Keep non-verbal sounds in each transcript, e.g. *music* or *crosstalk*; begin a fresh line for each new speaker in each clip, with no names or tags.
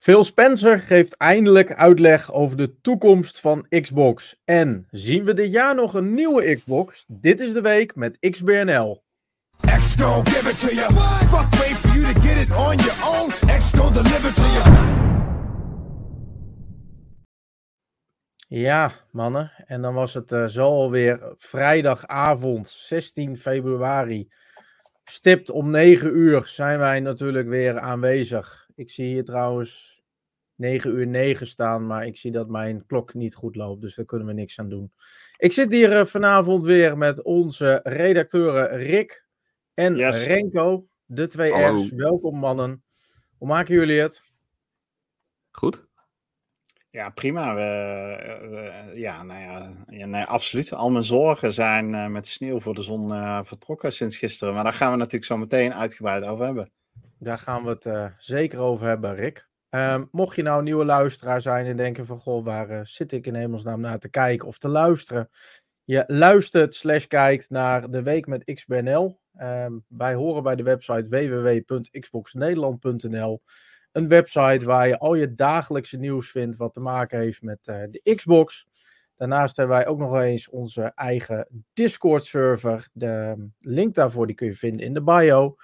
Phil Spencer geeft eindelijk uitleg over de toekomst van Xbox. En zien we dit jaar nog een nieuwe Xbox? Dit is de week met XBNL. X give it to you. Fuck wait for you to get it on your own. X deliver to you. Ja, mannen. En dan was het uh, zo alweer vrijdagavond 16 februari. Stipt om 9 uur zijn wij natuurlijk weer aanwezig. Ik zie hier trouwens 9 uur 9 staan, maar ik zie dat mijn klok niet goed loopt, dus daar kunnen we niks aan doen. Ik zit hier uh, vanavond weer met onze redacteuren Rick en yes. Renko, de twee Hallo. R's. Welkom mannen. Hoe maken jullie het?
Goed.
Ja, prima. ja, nou ja, ja nee, absoluut. Al mijn zorgen zijn uh, met sneeuw voor de zon uh, vertrokken sinds gisteren. Maar daar gaan we natuurlijk zo meteen uitgebreid over hebben.
Daar gaan we het uh, zeker over hebben, Rick. Um, mocht je nou een nieuwe luisteraar zijn en denken van, goh, waar zit ik in hemelsnaam naar te kijken of te luisteren? Je luistert slash kijkt naar de week met XBNL. Um, wij horen bij de website www.xboxnederland.nl. Een website waar je al je dagelijkse nieuws vindt wat te maken heeft met uh, de Xbox. Daarnaast hebben wij ook nog eens onze eigen Discord-server. De link daarvoor die kun je vinden in de bio.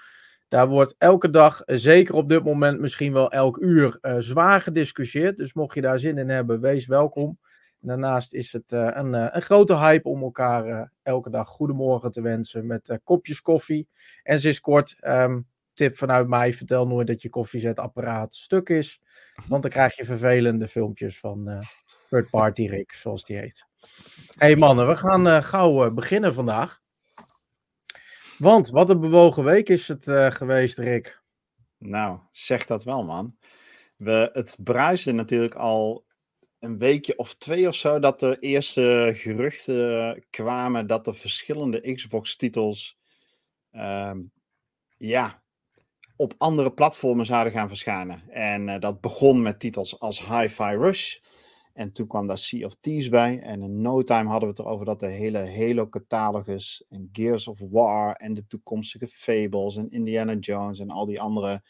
Daar wordt elke dag, zeker op dit moment misschien wel elk uur, uh, zwaar gediscussieerd. Dus mocht je daar zin in hebben, wees welkom. Daarnaast is het uh, een, uh, een, grote hype om elkaar elke dag goedemorgen te wensen met kopjes koffie. En ze is kort, um, tip vanuit mij, vertel nooit dat je koffiezetapparaat stuk is. Want dan krijg je vervelende filmpjes van Third Party Rick, zoals die heet. hey mannen, we gaan gauw beginnen vandaag. Want wat een bewogen week is het uh, geweest, Rick.
Nou, zeg dat wel, man. We, het bruiste natuurlijk al een weekje of twee of zo dat er eerste geruchten kwamen dat er verschillende Xbox-titels uh, ja, op andere platformen zouden gaan verschijnen. En uh, dat begon met titels als Hi-Fi Rush. En toen kwam daar Sea of Thieves bij. En in no time hadden we het erover dat de hele Halo-catalogus en Gears of War en de toekomstige Fables en Indiana Jones en al die andere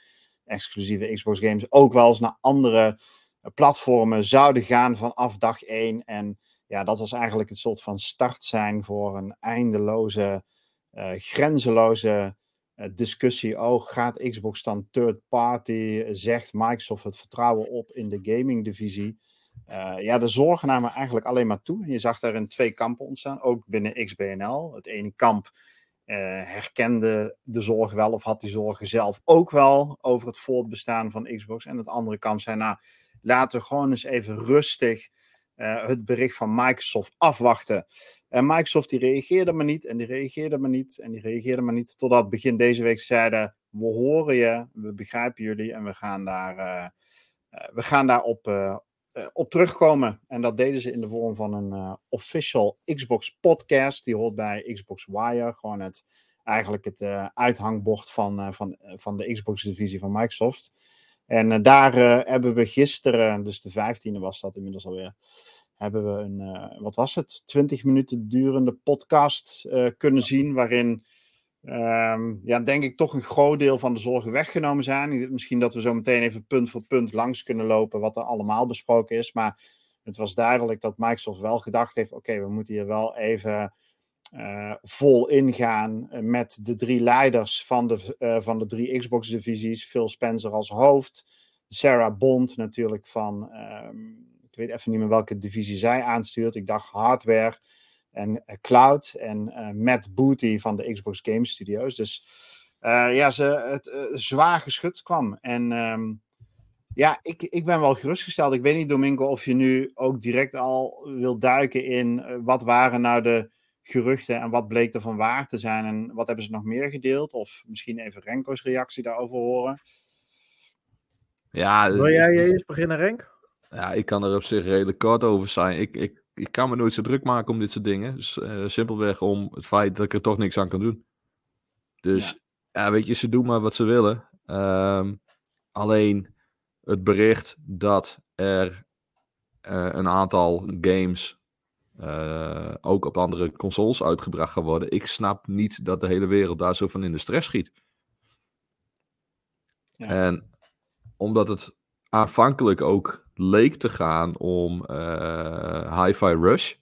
exclusieve Xbox games ook wel eens naar andere eh, platformen zouden gaan vanaf dag 1. En ja, dat was eigenlijk het soort van start zijn voor een eindeloze, uh, grenzeloze uh, discussie. Oh, gaat Xbox dan third party? Zegt Microsoft het vertrouwen op in de gaming divisie? Uh, ja, de zorgen namen eigenlijk alleen maar toe. Je zag daarin twee kampen ontstaan, ook binnen XBNL. Het ene kamp uh, herkende de zorg wel of had die zorgen zelf ook wel over het voortbestaan van Xbox. En het andere kamp zei, nou, laten we gewoon eens even rustig uh, het bericht van Microsoft afwachten. En Microsoft die reageerde maar niet en die reageerde maar niet en die reageerde maar niet. Totdat begin deze week zeiden, we horen je, we begrijpen jullie en we gaan daar, we gaan daar op, uh, op terugkomen. En dat deden ze in de vorm van een uh, official Xbox podcast. Die hoort bij Xbox Wire. Gewoon het, eigenlijk het uh, uithangbord van, van, van de Xbox divisie van Microsoft. En daar hebben we gisteren, dus de 15e was dat inmiddels alweer, hebben we een, wat was het, 20 minuten durende podcast kunnen zien. Waarin Um, ja, denk ik toch een groot deel van de zorgen weggenomen zijn. Misschien dat we zo meteen even punt voor punt langs kunnen lopen wat er allemaal besproken is. Maar het was duidelijk dat Microsoft wel gedacht heeft: oké, we moeten hier wel even uh, vol ingaan met de drie leiders van de, uh, van de drie Xbox-divisies. Phil Spencer als hoofd, Sarah Bond natuurlijk van, um, ik weet even niet meer welke divisie zij aanstuurt. Ik dacht hardware en uh, Cloud en uh, Matt Booty van de Xbox Game Studios. Dus uh, ja, ze, het zwaar geschud kwam. En um, ja, ik, ik ben wel gerustgesteld. Ik weet niet, Domingo, of je nu ook direct al wil duiken in wat waren nou de geruchten en wat bleek er van waar te zijn en wat hebben ze nog meer gedeeld? Of misschien even Renko's reactie daarover horen.
Ja, wil jij eerst beginnen, Renk?
Ja, ik kan er op zich redelijk kort over zijn. Ik, ik ik kan me nooit zo druk maken om dit soort dingen. Dus, uh, simpelweg om het feit dat ik er toch niks aan kan doen. Dus ja, weet je, ze doen maar wat ze willen. Um, alleen het bericht dat er uh, een aantal games uh, ook op andere consoles uitgebracht gaan worden. Ik snap niet dat de hele wereld daar zo van in de stress schiet. Ja. En omdat het aanvankelijk ook leek te gaan om uh, Hi-Fi Rush.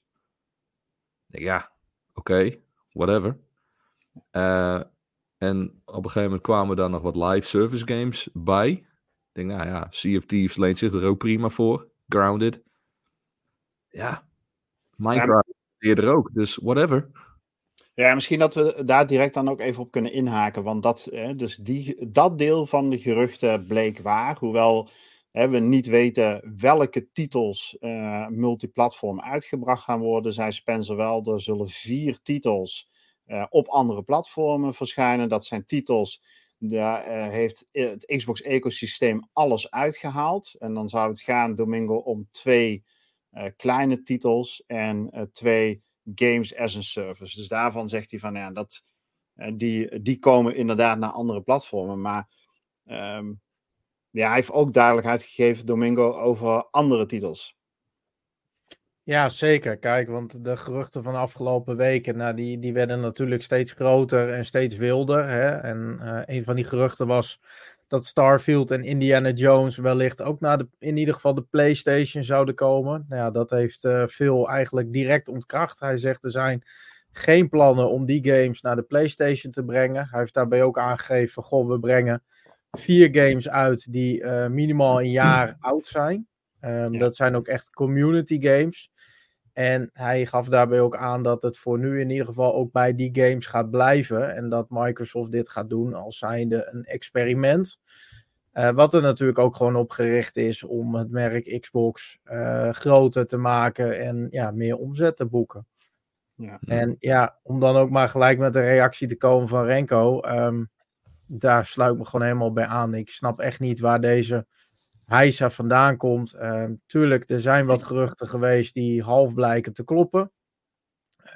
Ja, oké, whatever. Uh, en op een gegeven moment kwamen daar nog wat live service games bij. Ik denk, nou ja, Sea of Thieves leent zich er ook prima voor. Grounded. Ja, Minecraft ja, er ook, dus whatever.
Ja, misschien dat we daar direct dan ook even op kunnen inhaken. Want dat, dus die, dat deel van de geruchten bleek waar. Hoewel hè, we niet weten welke titels uh, multiplatform uitgebracht gaan worden, zei Spencer wel. Er zullen vier titels uh, op andere platformen verschijnen. Dat zijn titels, daar uh, heeft het Xbox-ecosysteem alles uitgehaald. En dan zou het gaan, Domingo, om twee kleine titels en twee games as a service. Dus daarvan zegt hij van ja, dat, die, die komen inderdaad naar andere platformen. Maar um, ja, hij heeft ook duidelijkheid gegeven, Domingo, over andere titels.
Ja, zeker. Kijk, want de geruchten van de afgelopen weken, nou, die, die werden natuurlijk steeds groter en steeds wilder. Hè? En uh, een van die geruchten was dat Starfield en Indiana Jones wellicht ook naar de, in ieder geval de PlayStation zouden komen. Nou ja, dat heeft uh, Phil eigenlijk direct ontkracht. Hij zegt er zijn geen plannen om die games naar de PlayStation te brengen. Hij heeft daarbij ook aangegeven: goh, we brengen vier games uit die uh, minimaal een jaar oud zijn. Um, ja. Dat zijn ook echt community games. En hij gaf daarbij ook aan dat het voor nu in ieder geval ook bij die games gaat blijven. En dat Microsoft dit gaat doen als zijnde een experiment. Uh, wat er natuurlijk ook gewoon op gericht is om het merk Xbox uh, groter te maken en ja, meer omzet te boeken. Ja. En ja, om dan ook maar gelijk met de reactie te komen van Renko. Um, daar sluit ik me gewoon helemaal bij aan. Ik snap echt niet waar deze Heisa vandaan komt. Uh, tuurlijk, er zijn wat geruchten geweest die half blijken te kloppen.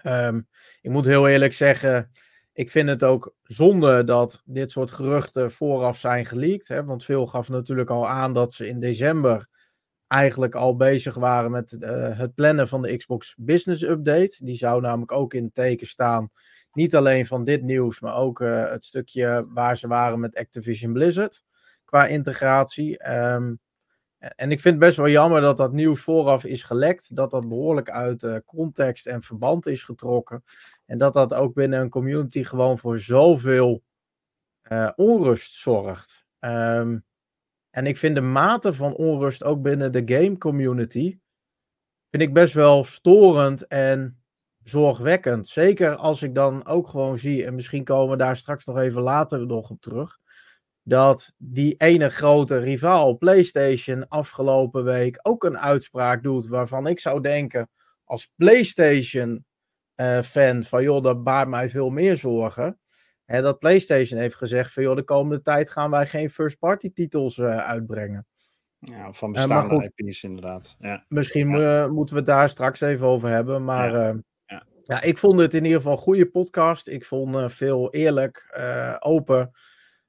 Um, ik moet heel eerlijk zeggen, ik vind het ook zonde dat dit soort geruchten vooraf zijn geleakt. Hè, want veel gaf natuurlijk al aan dat ze in december eigenlijk al bezig waren met uh, het plannen van de Xbox Business Update. Die zou namelijk ook in het teken staan. Niet alleen van dit nieuws, maar ook uh, het stukje waar ze waren met Activision Blizzard qua integratie. Um, en ik vind het best wel jammer dat dat nieuws vooraf is gelekt. Dat dat behoorlijk uit uh, context en verband is getrokken. En dat dat ook binnen een community gewoon voor zoveel uh, onrust zorgt. Um, en ik vind de mate van onrust ook binnen de game community. Vind ik best wel storend en zorgwekkend. Zeker als ik dan ook gewoon zie. En misschien komen we daar straks nog even later nog op terug dat die ene grote rivaal PlayStation afgelopen week ook een uitspraak doet waarvan ik zou denken als PlayStation uh, fan van joh, dat baart mij veel meer zorgen. Hè, dat PlayStation heeft gezegd van joh, de komende tijd gaan wij geen first party titels uh, uitbrengen.
Ja, van bestaande uh, IP's inderdaad. Ja.
Misschien ja. moeten we het daar straks even over hebben, maar ja. Ja. ik vond het in ieder geval een goede podcast. Ik vond veel eerlijk, open.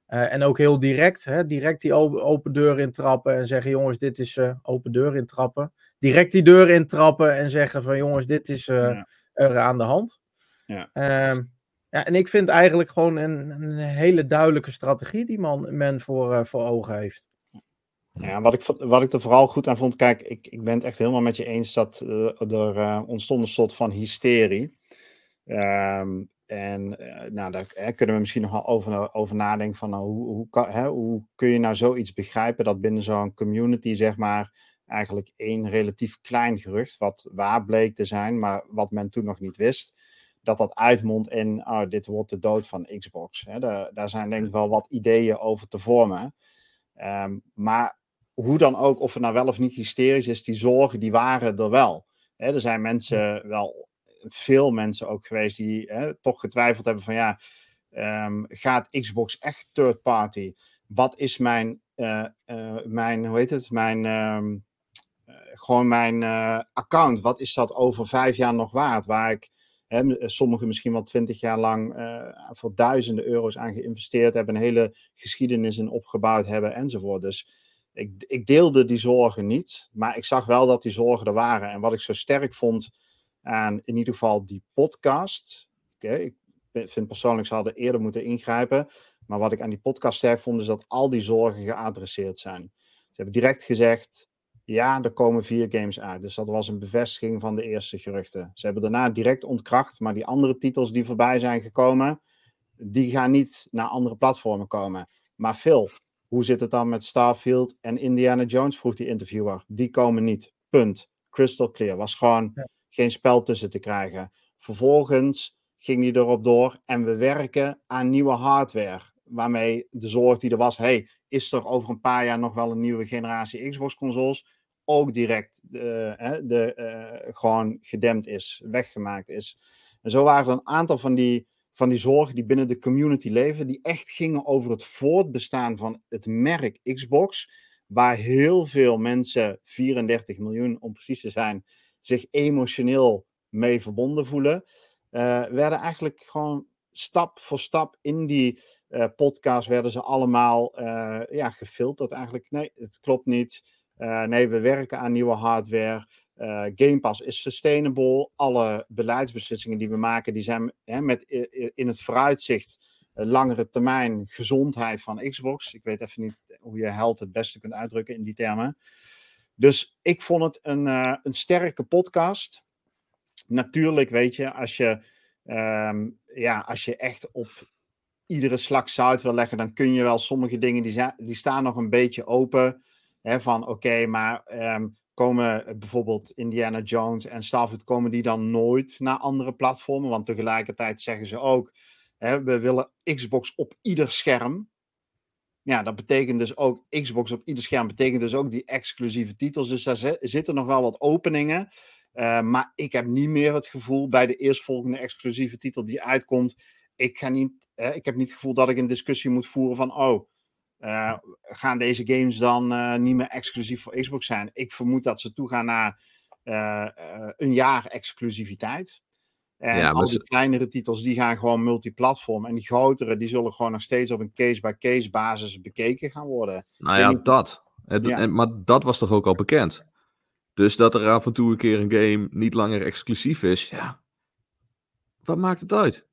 Uh, en ook heel direct, hè? direct die open, open deur intrappen en zeggen: jongens, dit is open deur intrappen. Direct die deur intrappen en zeggen: van jongens, dit is ja. er aan de hand. Ja. Uh, ja, en ik vind eigenlijk gewoon een, een hele duidelijke strategie die man, men voor, voor ogen heeft.
Ja, wat ik, wat ik er vooral goed aan vond, kijk, ik, ik ben het echt helemaal met je eens dat er ontstond een soort van hysterie. Um, en uh, nou, daar hè, kunnen we misschien nog wel over, over nadenken van nou, hoe, hoe, kan, hè, hoe kun je nou zoiets begrijpen dat binnen zo'n community, zeg maar, eigenlijk één relatief klein gerucht, wat waar bleek te zijn, maar wat men toen nog niet wist, dat dat uitmondt in, oh, dit wordt de dood van Xbox. Hè. Daar, daar zijn denk ik wel wat ideeën over te vormen. Um, maar hoe dan ook, of het nou wel of niet hysterisch is, die zorgen, die waren er wel. Hè, er zijn mensen wel veel mensen ook geweest die hè, toch getwijfeld hebben van ja, um, gaat Xbox echt third party? Wat is mijn, uh, uh, mijn hoe heet het, mijn, um, uh, gewoon mijn account? Wat is dat over vijf jaar nog waard? Waar ik sommigen misschien wel twintig jaar lang voor duizenden euro's aan geïnvesteerd hebben, een hele geschiedenis in opgebouwd hebben enzovoort. Dus ik, ik deelde die zorgen niet, maar ik zag wel dat die zorgen er waren. En wat ik zo sterk vond aan in ieder geval die podcast. Okay, ik vind persoonlijk ze hadden eerder moeten ingrijpen. Maar wat ik aan die podcast sterk vond, is dat al die zorgen geadresseerd zijn. hebben direct gezegd, ja, er komen vier games uit. Dus dat was een bevestiging van de eerste geruchten. Ze hebben daarna direct ontkracht, maar die andere titels die voorbij zijn gekomen, die gaan niet naar andere platformen komen. Maar Phil, hoe zit het dan met Starfield en Indiana Jones? vroeg die interviewer. Die komen niet. Punt. Crystal clear. Was gewoon geen spel tussen te krijgen. Vervolgens ging hij erop door en we werken aan nieuwe hardware. Waarmee de zorg die er was, hey, is er over een paar jaar nog wel een nieuwe generatie Xbox consoles? Ook direct uh, de, uh, gewoon gedempt is, weggemaakt is. En zo waren er een aantal van die van die zorgen die binnen de community leven, die echt gingen over het voortbestaan van het merk Xbox, waar heel veel mensen, 34 miljoen om precies te zijn, zich emotioneel mee verbonden voelen, uh, werden eigenlijk gewoon stap voor stap in die uh, podcast werden ze allemaal uh, ja, gefilterd eigenlijk. Nee, het klopt niet. nee, we werken aan nieuwe hardware. Game Pass is sustainable. Alle beleidsbeslissingen die we maken, die zijn hè, met in het vooruitzicht langere termijn gezondheid van Xbox. Ik weet even niet hoe je held het beste kunt uitdrukken in die termen. Dus ik vond het een, uh, een sterke podcast. Natuurlijk, weet je, als je, um, ja, als je echt op iedere slag zout wil leggen, dan kun je wel sommige dingen die, die staan nog een beetje open. Hè, van oké, maar um, komen eh, bijvoorbeeld Indiana Jones en Starfield, komen die dan nooit naar andere platformen? Want tegelijkertijd zeggen ze ook, hè, we willen Xbox op ieder scherm. Ja, dat betekent dus ook Xbox op ieder scherm, betekent dus ook die exclusieve titels. Dus daar zitten nog wel wat openingen. Uh, maar ik heb niet meer het gevoel bij de eerstvolgende exclusieve titel die uitkomt. Ik, ga niet, uh, ik heb niet het gevoel dat ik een discussie moet voeren van, oh, uh, gaan deze games dan niet meer exclusief voor Xbox zijn? Ik vermoed dat ze toegaan naar een jaar exclusiviteit. En ja, al die ze... kleinere titels die gaan gewoon multiplatform. En die grotere die zullen gewoon nog steeds op een case-by-case -case basis bekeken gaan worden.
Nou ja, dat. Het, ja. En, maar dat was toch ook al bekend? Dus dat er af en toe een keer een game niet langer exclusief is, ja. Wat maakt het uit?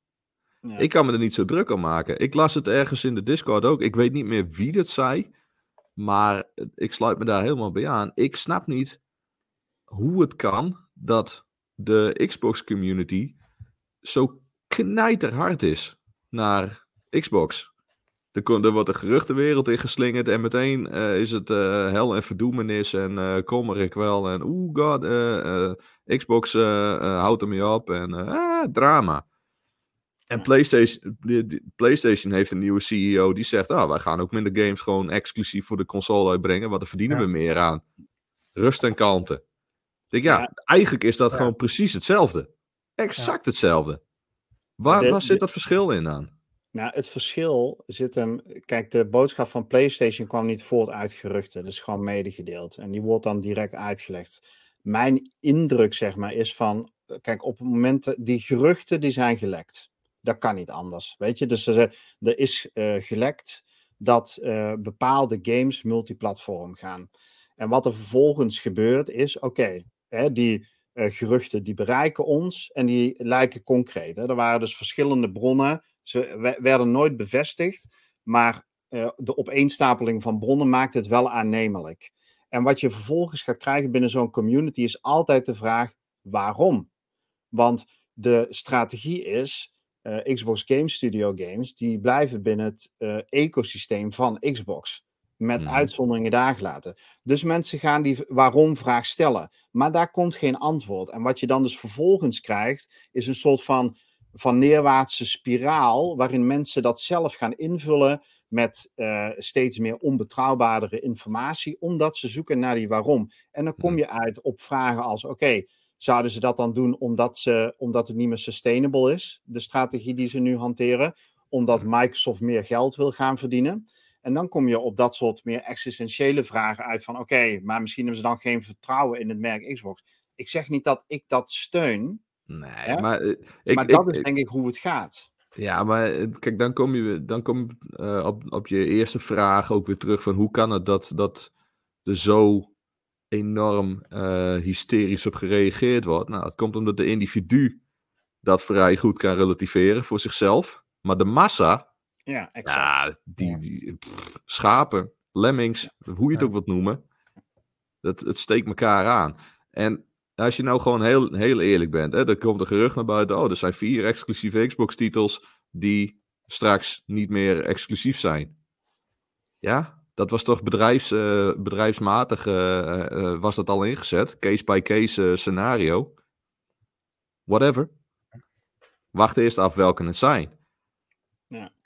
Ja. Ik kan me er niet zo druk om maken. Ik las het ergens in de Discord ook. Ik weet niet meer wie dat zei. Maar ik sluit me daar helemaal bij aan. Ik snap niet hoe het kan dat de Xbox community zo knijterhard is naar Xbox. Er, er wordt de geruchtenwereld in geslingerd en meteen uh, is het uh, hel en verdoemenis en uh, kom er ik wel en oeh god, Xbox houdt er mee op en ah, drama. En PlayStation, PlayStation heeft een nieuwe CEO die zegt: ah, wij gaan ook minder games gewoon exclusief voor de console uitbrengen, want daar verdienen ja. we meer aan. Rust en kalmte. Ik denk, ja, ja. eigenlijk is dat ja. gewoon precies hetzelfde. Exact hetzelfde. Waar, de, waar zit dat verschil in aan?
Nou, het verschil zit hem. Kijk, de boodschap van PlayStation kwam niet voort uit geruchten, dus gewoon medegedeeld. En die wordt dan direct uitgelegd. Mijn indruk, zeg maar, is van. Kijk, op het moment. Die geruchten die zijn gelekt dat kan niet anders. Weet je, dus er, er is uh, gelekt dat uh, bepaalde games multiplatform gaan. En wat er vervolgens gebeurt is, oké, okay, die geruchten die bereiken ons en die lijken concreet. Hè. Er waren dus verschillende bronnen, ze werden nooit bevestigd, maar de opeenstapeling van bronnen maakt het wel aannemelijk. En wat je vervolgens gaat krijgen binnen zo'n community is altijd de vraag waarom. Want de strategie is, uh, Xbox Game Studio games, die blijven binnen het uh, ecosysteem van Xbox. Met mm. uitzonderingen daar gelaten. Dus mensen gaan die waarom-vraag stellen. Maar daar komt geen antwoord. En wat je dan dus vervolgens krijgt, is een soort van, van neerwaartse spiraal. waarin mensen dat zelf gaan invullen met uh, steeds meer onbetrouwbaardere informatie. omdat ze zoeken naar die waarom. En dan kom je uit op vragen als: oké. Okay, Zouden ze dat dan doen omdat, ze, omdat het niet meer sustainable is, de strategie die ze nu hanteren, omdat Microsoft meer geld wil gaan verdienen? En dan kom je op dat soort meer existentiële vragen uit van oké, okay, maar misschien hebben ze dan geen vertrouwen in het merk Xbox. Ik zeg niet dat ik dat steun.
Nee, hè? maar, uh,
ik, maar dat ik, is denk ik hoe het gaat.
Ja, maar eh, kijk, dan kom je, dan kom je uh, op, op je eerste vraag ook weer terug van hoe kan het dat, dat er zo enorm uh, hysterisch op gereageerd wordt. Nou, dat komt omdat de individu dat vrij goed kan relativeren voor zichzelf. Maar de massa,
ja, exact.
Ja, die, die pff, schapen, lemmings, hoe je het ook wilt noemen, dat, het steekt elkaar aan. En als je nou gewoon heel, heel eerlijk bent, hè, er komt een gerucht naar buiten, oh, er zijn vier exclusieve Xbox-titels die straks niet meer exclusief zijn. Ja, dat was toch bedrijfs, uh, bedrijfsmatig uh, was dat al ingezet. Case-by-case scenario. Whatever. Wacht eerst af welke het zijn.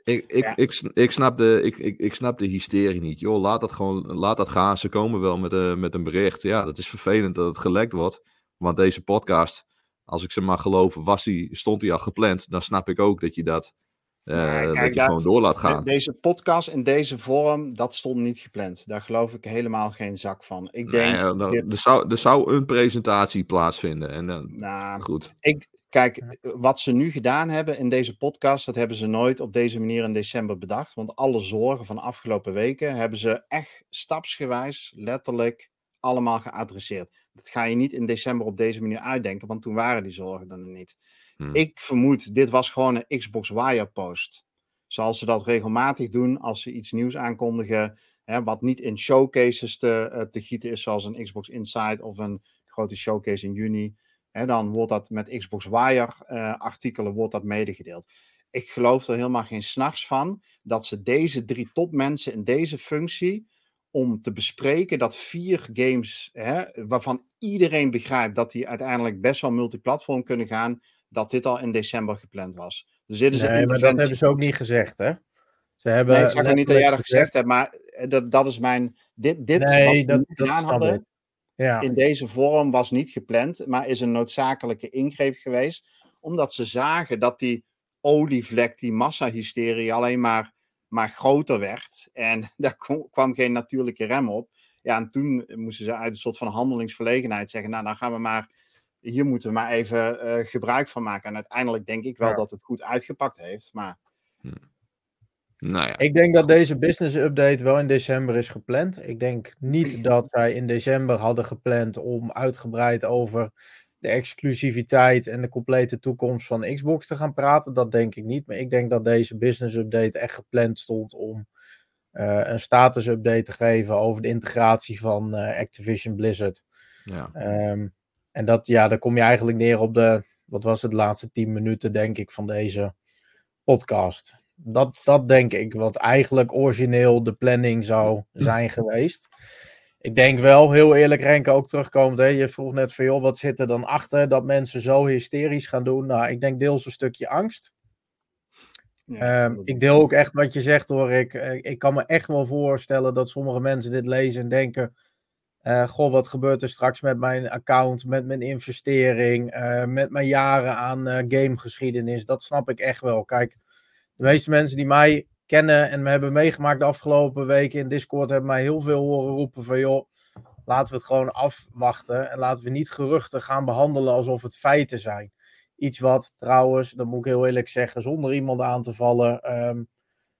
Ik, ik, ik, ik, snap de, ik, ik, ik snap de hysterie niet. Joh, laat dat gewoon laat dat gaan. Ze komen wel met, uh, met een bericht. Ja, dat is vervelend dat het gelekt wordt. Want deze podcast, als ik ze mag geloven, was die, stond die al gepland. Dan snap ik ook dat je dat, uh, dat je gewoon door laat gaan.
Deze podcast in deze vorm, dat stond niet gepland. Daar geloof ik helemaal geen zak van. Ik denk
nee, nou, er, zou, er zou een presentatie plaatsvinden. En dan,
nou, goed. Ik, Kijk, wat ze nu gedaan hebben in deze podcast, dat hebben ze nooit op deze manier in december bedacht. Want alle zorgen van de afgelopen weken hebben ze echt stapsgewijs, letterlijk, allemaal geadresseerd. Dat ga je niet in december op deze manier uitdenken, want toen waren die zorgen er niet. Hmm. Ik vermoed, dit was gewoon een Xbox Wire post. Zoals ze dat regelmatig doen als ze iets nieuws aankondigen, hè, wat niet in showcases te, eh, te gieten is, zoals een Xbox Inside of een grote showcase in juni dan wordt dat met Xbox Wire uh, artikelen wordt dat medegedeeld. Ik geloof er helemaal geen s'nachts van dat ze deze drie topmensen in deze functie om te bespreken dat vier games, hè, waarvan iedereen begrijpt dat die uiteindelijk best wel multiplatform kunnen gaan, dat dit al in december gepland was.
Dus dit is nee, maar dat hebben ze ook niet gezegd, hè?
Ze hebben nee, ik zeg niet dat jij dat gezegd hebt, maar eh, dat, dat is mijn. Dit, dit
nee, wat dat, gedaan hadden,
ja. in deze vorm was niet gepland, maar is een noodzakelijke ingreep geweest, omdat ze zagen dat die olievlek, die massahysterie alleen maar, maar groter werd. En *laughs* daar kwam geen natuurlijke rem op. Ja, en toen moesten ze uit een soort van handelingsverlegenheid zeggen, nou dan gaan we maar, hier moeten we maar even uh, gebruik van maken. En uiteindelijk denk ik wel dat het goed uitgepakt heeft, maar... Hm.
Nou ja. Ik denk dat deze business update wel in december is gepland. Ik denk niet *clears throat* dat wij in december hadden gepland om uitgebreid over de exclusiviteit en de complete toekomst van Xbox te gaan praten. Dat denk ik niet. Maar ik denk dat deze business update echt gepland stond om uh, een status update te geven over de integratie van uh, Activision Blizzard. Ja. Um, en dat, ja, daar kom je eigenlijk neer op de, wat was het, laatste tien minuten, denk ik, van deze podcast. Dat, dat denk ik, wat eigenlijk origineel de planning zou zijn geweest. Ik denk wel, heel eerlijk Renke, ook terugkomend. Hè? Je vroeg net van, joh, wat zit er dan achter dat mensen zo hysterisch gaan doen? Nou, ik denk deels een stukje angst. Ehm, ik deel ook echt wat je zegt hoor. Ik, eh, ik kan me echt wel voorstellen dat sommige mensen dit lezen en denken: uh, Goh, wat gebeurt er straks met mijn account, met mijn investering, uh, met mijn jaren aan gamegeschiedenis? Dat snap ik echt wel. Kijk, de meeste mensen die mij kennen en me hebben meegemaakt de afgelopen weken in Discord hebben mij heel veel horen roepen van joh, laten we het gewoon afwachten en laten we niet geruchten gaan behandelen alsof het feiten zijn. Iets wat trouwens, dat moet ik heel eerlijk zeggen, zonder iemand aan te vallen, um,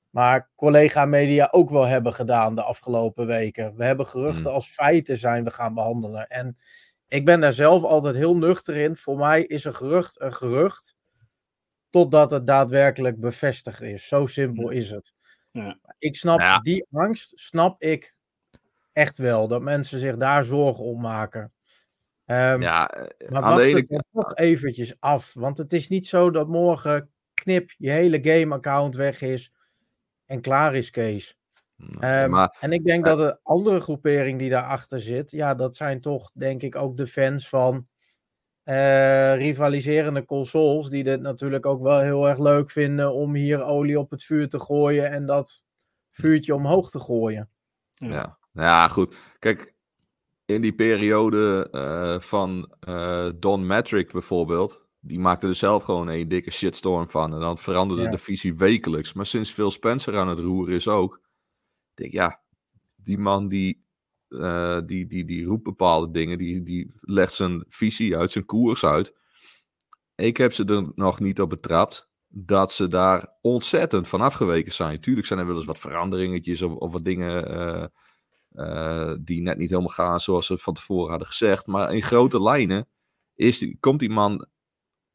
maar collega-media ook wel hebben gedaan de afgelopen weken. We hebben geruchten hmm. als feiten zijn we gaan behandelen. En ik ben daar zelf altijd heel nuchter in. Voor mij is een gerucht een gerucht totdat het daadwerkelijk bevestigd is. Zo simpel is het. Ja. Ik snap die angst, snap ik echt wel. Dat mensen zich daar zorgen om maken. Um, ja, eh, maar wacht ene... het toch eventjes af. Want het is niet zo dat morgen knip je hele game-account weg is en klaar is, Kees. Um, maar, en ik denk uh, dat de andere groepering die daarachter zit, ja, dat zijn toch denk ik ook de fans van uh, rivaliserende consoles, die dit natuurlijk ook wel heel erg leuk vinden om hier olie op het vuur te gooien en dat vuurtje omhoog te gooien.
Ja, ja goed. Kijk, in die periode uh, van uh, Don Matrick bijvoorbeeld, die maakte er zelf gewoon een dikke shitstorm van. En dan veranderde de visie wekelijks. Maar sinds Phil Spencer aan het roeren is ook, denk ja, die man die uh, die, die, die roept bepaalde dingen, die, die legt zijn visie uit, zijn koers uit. Ik heb ze er nog niet op betrapt dat ze daar ontzettend van afgeweken zijn. Tuurlijk zijn er wel eens wat veranderingetjes of, of wat dingen uh, uh, die net niet helemaal gaan zoals ze van tevoren hadden gezegd. Maar in grote lijnen is komt die man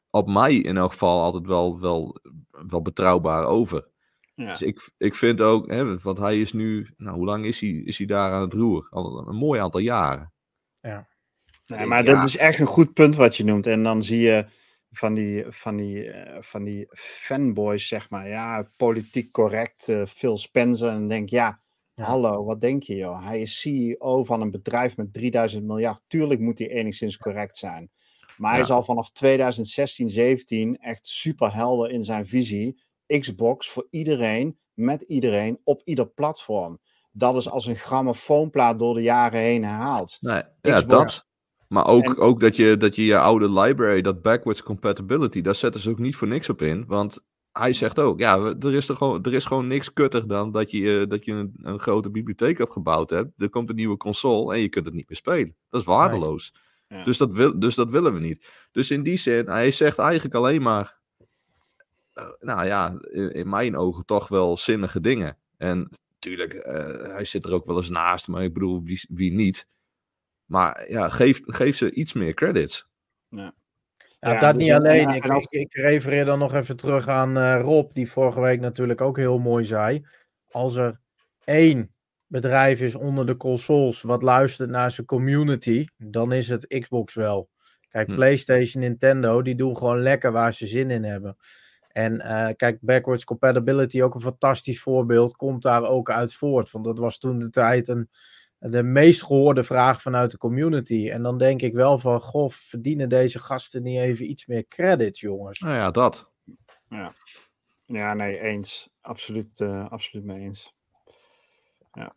op mij in elk geval altijd wel, wel, wel betrouwbaar over.
Ja.
Dus ik, ik vind ook, hè, want hij is nu, nou hoe lang is hij, is hij daar aan het roer? Al een mooi aantal jaren.
Nee, maar
Ja.
dat is echt een goed punt wat je noemt. En dan zie je van die, van die, eh, van die fanboys, zeg maar, ja, politiek correct, eh, Phil Spencer. En dan denk ja,
Ja.
hallo, wat denk je joh? Hij is CEO van een bedrijf met 3000 miljard. Tuurlijk moet hij enigszins correct zijn. Maar hij
Ja.
is al vanaf 2016, 17 echt super helder in zijn visie. Xbox voor iedereen, met iedereen, op ieder platform. Dat is als een grammofoonplaat door de jaren heen herhaald.
Nee, ja,
Xbox.
dat. Maar ook,
En-
ook dat, je, dat je je oude library, dat backwards compatibility, daar zetten ze ook niet voor niks op in. Want hij zegt ook, ja, er is, er gewoon, er is gewoon niks kutter dan dat je, eh, dat je een, een grote bibliotheek hebt gebouwd hebt. Er komt een nieuwe console en je kunt het niet meer spelen. Dat is waardeloos.
Ja.
Dus, dat wil, dus dat willen we niet. Dus in die zin, hij zegt eigenlijk alleen maar, nou ja, in, in mijn ogen toch wel zinnige dingen. En natuurlijk, eh, hij zit er ook wel eens naast, maar ik bedoel, wie, wie niet. Maar ja, geef, geef ze iets meer credits.
Ja,
Ja,
dat
dus
niet
en-
alleen. ik refereer dan nog even terug aan eh, Rob, die vorige week natuurlijk ook heel mooi zei. Als er één bedrijf is onder de consoles wat luistert naar zijn community, dan is het Xbox wel. Kijk,
Hm.
PlayStation, Nintendo, die doen gewoon lekker waar ze zin in hebben. En eh, kijk, backwards compatibility, ook een fantastisch voorbeeld, komt daar ook uit voort. Want dat was toen de tijd een, de meest gehoorde vraag vanuit de community. En dan denk ik wel van, goh, verdienen deze gasten niet even iets meer credits, jongens?
Nou ja, dat.
Ja, nee, eens. Absoluut, eh, absoluut mee eens. Ja.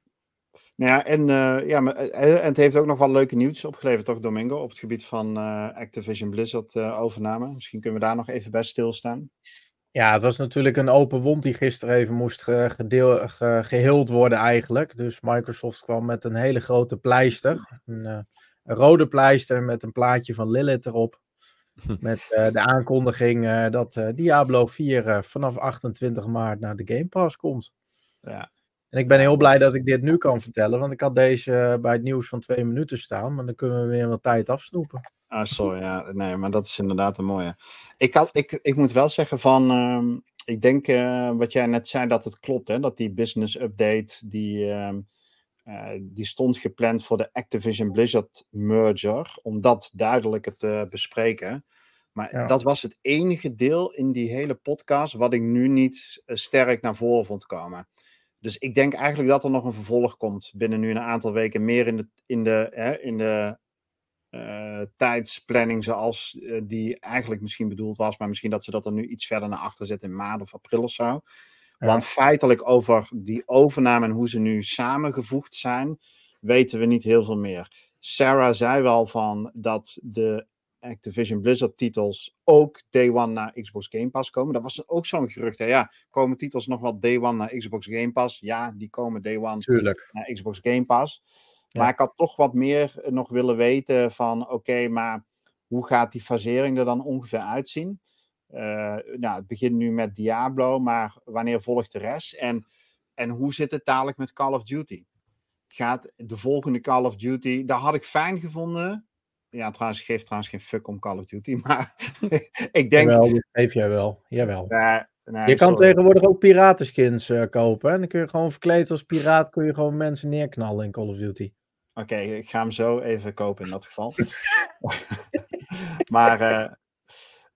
Nou ja, en, eh, ja, maar, en het heeft ook nog wel leuke nieuws opgeleverd, toch, Domingo, op het gebied van eh, Activision Blizzard eh, overname. Misschien kunnen we daar nog even bij stilstaan.
Ja, het was natuurlijk een open wond die gisteren even moest ge- gedeel, ge- geheeld worden eigenlijk. Dus Microsoft kwam met een hele grote pleister. Een, eh, een rode pleister met een plaatje van Lilith erop. *laughs* Met eh, de aankondiging eh, dat eh, Diablo 4 eh, vanaf 28 maart naar de Game Pass komt.
Ja.
En ik ben heel blij dat ik dit nu kan vertellen, want ik had deze eh, bij het nieuws van twee minuten staan. Maar dan kunnen we weer wat tijd afsnoepen.
Ah, sorry, ja, nee, maar dat is inderdaad een mooie. Ik, had, ik, ik moet wel zeggen van, ehm, ik denk eh, wat jij net zei dat het klopt, hè, dat die business update, die, ehm, eh, die stond gepland voor de Activision Blizzard merger, om dat duidelijker te bespreken. Maar
Ja.
dat was het enige deel in die hele podcast wat ik nu niet eh, sterk naar voren vond komen. Dus ik denk eigenlijk dat er nog een vervolg komt binnen nu een aantal weken, meer in de, in de, hè, in de tijdsplanning zoals eh, die eigenlijk misschien bedoeld was, maar misschien dat ze dat er nu iets verder naar achter zetten in maart of april of zo. Want feitelijk over die overname en hoe ze nu samengevoegd zijn, weten we niet heel veel meer. Sarah zei wel van dat de Activision Blizzard titels ook day one naar Xbox Game Pass komen. Dat was ook zo'n gerucht. Hè? Ja, komen titels nog wel day one naar Xbox Game Pass? Ja, die komen day one
Tuurlijk.
naar Xbox Game Pass. Maar ik had toch wat meer eh, nog willen weten van, oké, maar hoe gaat die fasering er dan ongeveer uitzien? Eh, nou, het begint nu met Diablo, maar wanneer volgt de rest? En, en hoe zit het dadelijk met Call of Duty? Gaat de volgende Call of Duty, daar had ik fijn gevonden. Ja, trouwens, ik geef trouwens geen fuck om Call of Duty, *laughs* maar ik denk...
Jawel, dat geef jij wel. Jawel.
Nee,
Je kan
sorry.
tegenwoordig ook piratenskins eh, kopen. En dan kun je gewoon verkleed als piraat, kun je gewoon mensen neerknallen in Call of Duty.
Oké, ik ga hem zo even kopen in dat geval. *laughs* maar eh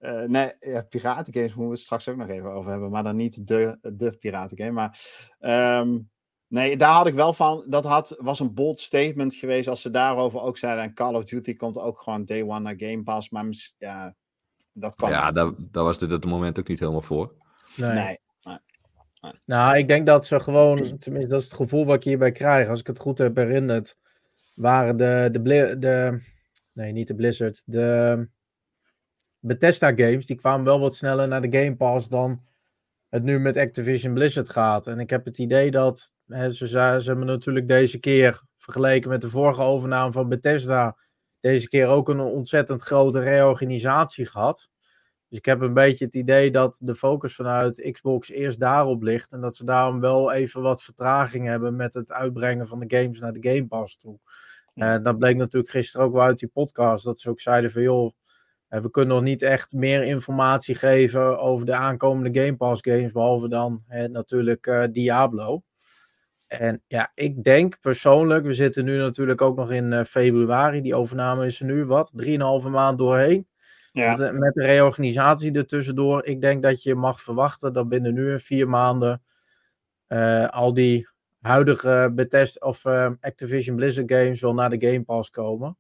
eh, nee, ja, piratengames moeten we het straks ook nog even over hebben. Maar dan niet de, de piratengame. Maar ehm, nee, daar had ik wel van. Dat had, was een bold statement geweest als ze daarover ook zeiden. En Call of Duty komt ook gewoon day one naar Game Pass. Maar ja, dat kan
Ja, daar, daar was dit het moment ook niet helemaal voor.
Nee.
Nee.
Nou, ik denk dat ze gewoon, tenminste, dat is het gevoel wat ik hierbij krijg. Als ik het goed heb herinnerd, waren de, de, de nee, niet de Blizzard, de Bethesda games, die kwamen wel wat sneller naar de Game Pass dan het nu met Activision Blizzard gaat. En ik heb het idee dat, hè, ze, ze, ze hebben natuurlijk deze keer, vergeleken met de vorige overname van Bethesda, deze keer ook een ontzettend grote reorganisatie gehad. Dus ik heb een beetje het idee dat de focus vanuit Xbox eerst daarop ligt. En dat ze daarom wel even wat vertraging hebben met het uitbrengen van de games naar de Game Pass toe. Eh, dat bleek natuurlijk gisteren ook wel uit die podcast. Dat ze ook zeiden van joh, we kunnen nog niet echt meer informatie geven over de aankomende Game Pass games, behalve dan natuurlijk Diablo. En ja, ik denk persoonlijk, we zitten nu natuurlijk ook nog in februari, die overname is er nu wat, 3,5 maand doorheen. Ja. Met, met, de reorganisatie ertussendoor, ik denk dat je mag verwachten dat binnen nu en vier maanden al die huidige Bethesda of uh, Activision Blizzard games wel naar de Game Pass komen.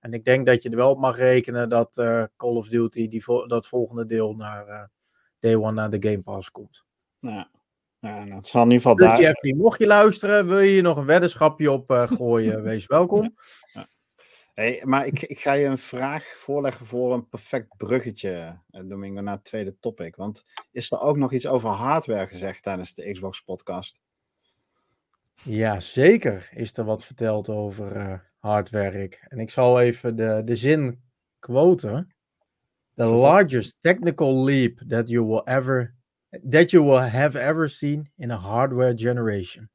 En ik denk dat je er wel op mag rekenen dat uh, Call of Duty, die vo dat volgende deel naar Day One naar de Game Pass komt.
Ja, ja nou, het zal in ieder geval
dus daar... Mocht je luisteren, wil je hier nog een weddenschapje op gooien, *laughs* wees welkom.
Ja. Hey, maar ik, ik ga je een vraag voorleggen voor een perfect bruggetje, Domingo, naar het tweede topic. Want is er ook nog iets over hardware gezegd tijdens de Xbox podcast?
Ja, zeker is er wat verteld over uh, hardware. En ik zal even de, de zin quoten. The largest technical leap that you will ever that you will have ever seen in a hardware generation.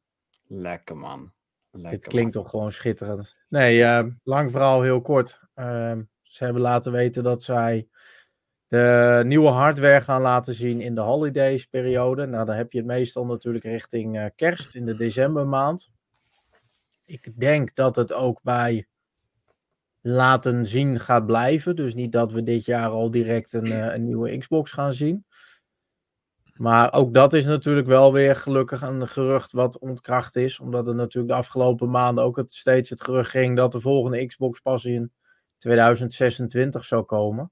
Lekker man.
Dit klinkt toch gewoon schitterend. Nee, uh, lang verhaal heel kort. Uh, ze hebben laten weten dat zij de nieuwe hardware gaan laten zien in de holidays periode. Nou, dan heb je het meestal natuurlijk richting uh, kerst in de decembermaand. Ik denk dat het ook bij laten zien gaat blijven. Dus niet dat we dit jaar al direct een, uh, een nieuwe Xbox gaan zien. Maar ook dat is natuurlijk wel weer gelukkig een gerucht wat ontkracht is. Omdat er natuurlijk de afgelopen maanden ook het, steeds het gerucht ging dat de volgende Xbox pas in 2026 zou komen.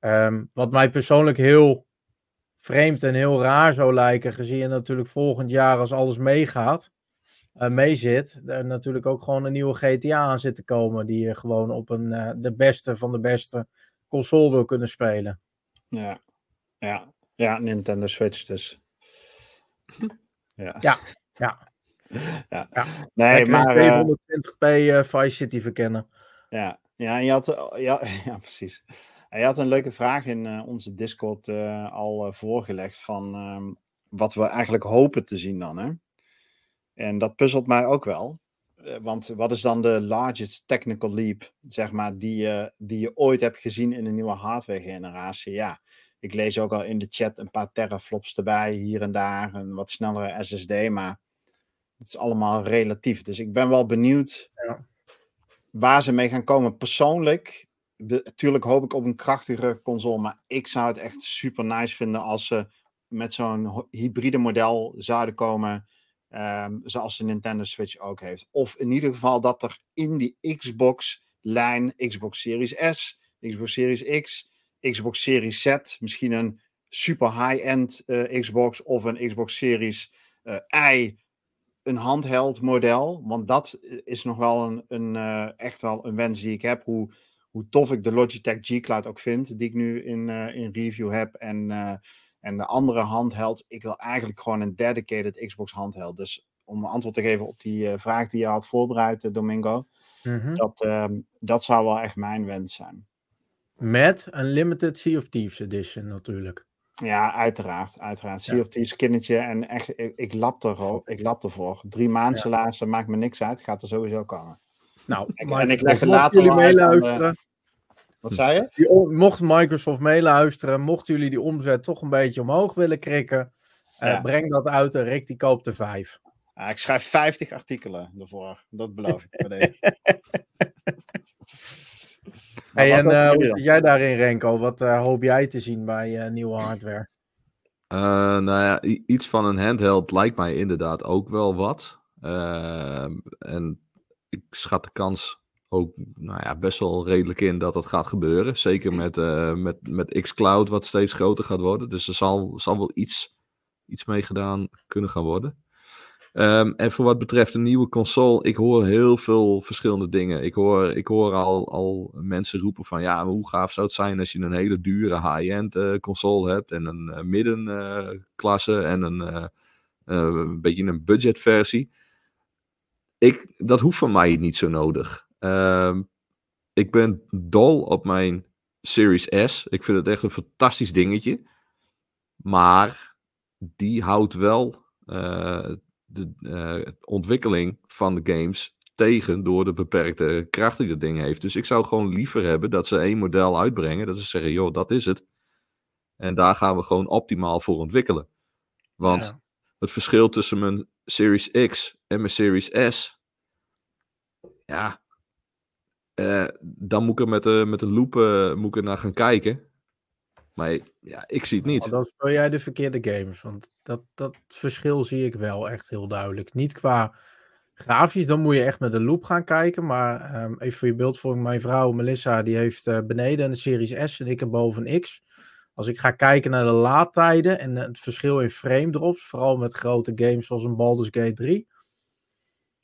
Um, wat mij persoonlijk heel vreemd en heel raar zou lijken, gezien natuurlijk volgend jaar als alles meegaat, uh, meezit, er natuurlijk ook gewoon een nieuwe GTA aan zit te komen, die je gewoon op een, uh, de beste van de beste console wil kunnen spelen.
Ja, ja, ja Nintendo Switch dus.
Ja, ja. ja.
ja. ja. Nee, maar...
220p uh, eh, Vice City verkennen.
Ja, ja, en je had, ja, *laughs* ja, precies. Hij had een leuke vraag in uh, onze Discord uh, al voorgelegd van um, wat we eigenlijk hopen te zien dan. Hè? En dat puzzelt mij ook wel. want wat is dan de largest technical leap, zeg maar, die, je die je ooit hebt gezien in een nieuwe hardware generatie? Ja, ik lees ook al in de chat een paar teraflops erbij, hier en daar, een wat snellere SSD, maar het is allemaal relatief. Dus ik ben wel benieuwd ja. waar ze mee gaan komen. Persoonlijk natuurlijk hoop ik op een krachtigere console, maar ik zou het echt super nice vinden als ze met zo'n hybride model zouden komen, um, zoals de Nintendo Switch ook heeft. Of in ieder geval dat er in die Xbox-lijn, Xbox Series S, Xbox Series X, Xbox Series Z, misschien een super high-end uh, Xbox of een Xbox Series uh, I, een handheld model. Want dat is nog wel een, een uh, echt wel een wens die ik heb. Hoe hoe tof ik de Logitech G Cloud ook vind, die ik nu in, in review heb. En, en de andere handheld. Ik wil eigenlijk gewoon een dedicated Xbox handheld. Dus om antwoord te geven op die vraag die je had voorbereid, Domingo. Mm-hmm. dat, ehm, dat zou wel echt mijn wens zijn.
Met een limited Sea of Thieves edition natuurlijk.
Ja, uiteraard. uiteraard. Sea ja. of Thieves kindertje. En echt, ik, ik lap er, ik lap ervoor. Drie maanden salaris, maakt me niks uit. Gaat er sowieso komen.
Nou, en ik leg later jullie meeluisteren.
Wat zei je?
Mocht Microsoft meeluisteren, mochten jullie die omzet toch een beetje omhoog willen krikken, eh, ja. breng dat uit en Rick die koopt er vijf.
Ja, ik schrijf 50 artikelen ervoor, dat beloof ik. *laughs*
hey, en uh, hoe zit jij daarin, Renko? Wat uh, hoop jij te zien bij nieuwe hardware?
nou ja, iets van een handheld lijkt mij inderdaad ook wel wat. Ehm, en ik schat de kans ook nou ja, best wel redelijk in dat dat gaat gebeuren. Zeker met, uh, met, met xCloud, wat steeds groter gaat worden. Dus er zal, zal wel iets, iets mee gedaan kunnen gaan worden. Um, en voor wat betreft een nieuwe console, ik hoor heel veel verschillende dingen. Ik hoor, ik hoor al, al mensen roepen van ja, hoe gaaf zou het zijn als je een hele dure high-end uh, console hebt en een uh, middenklasse en een, een beetje een budgetversie ik, dat hoeft van mij niet zo nodig. Um, ik ben dol op mijn Series S. Ik vind het echt een fantastisch dingetje. Maar die houdt wel de uh, ontwikkeling van de games tegen door de beperkte kracht die dat ding heeft. Dus ik zou gewoon liever hebben dat ze één model uitbrengen. Dat ze zeggen, joh, dat is het. En daar gaan we gewoon optimaal voor ontwikkelen. Want
Ja.
het verschil tussen mijn Series X en mijn Series S. Ja. eh, dan moet ik er met de, met de loop eh, moet ik er naar gaan kijken. Maar ja, ik zie het niet.
Dan speel jij de verkeerde games. Want dat, dat verschil zie ik wel echt heel duidelijk. Niet qua grafisch, dan moet je echt met de loop gaan kijken. Maar ehm, even voor je beeldvorming. Mijn vrouw Melissa, die heeft eh, beneden een Series S en ik heb boven X. Als ik ga kijken naar de laadtijden en het verschil in frame drops. Vooral met grote games zoals een Baldur's Gate 3.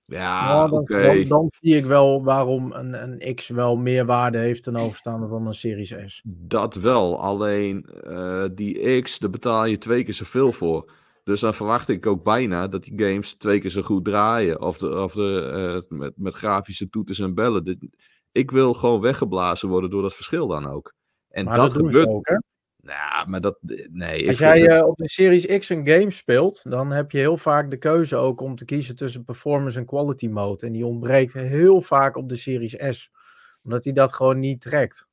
Ja,
nou, dan,
oké.
dan, dan zie ik wel waarom een, een X wel meer waarde heeft ten overstaande van een Series S.
Dat wel. Alleen eh, die X, daar betaal je twee keer zoveel voor. Dus dan verwacht ik ook bijna dat die games twee keer zo goed draaien. Of, de, of de, eh, met, met grafische toeters en bellen. Dit- ik wil gewoon weggeblazen worden door dat verschil dan ook. En
Maar
dat,
dat,
gebeurt.
ook?
Nou, maar dat. Nee.
Als jij eh, op de Series X een game speelt, dan heb je heel vaak de keuze ook om te kiezen tussen performance en quality mode. En die ontbreekt heel vaak op de Series S. Omdat hij dat gewoon niet trekt.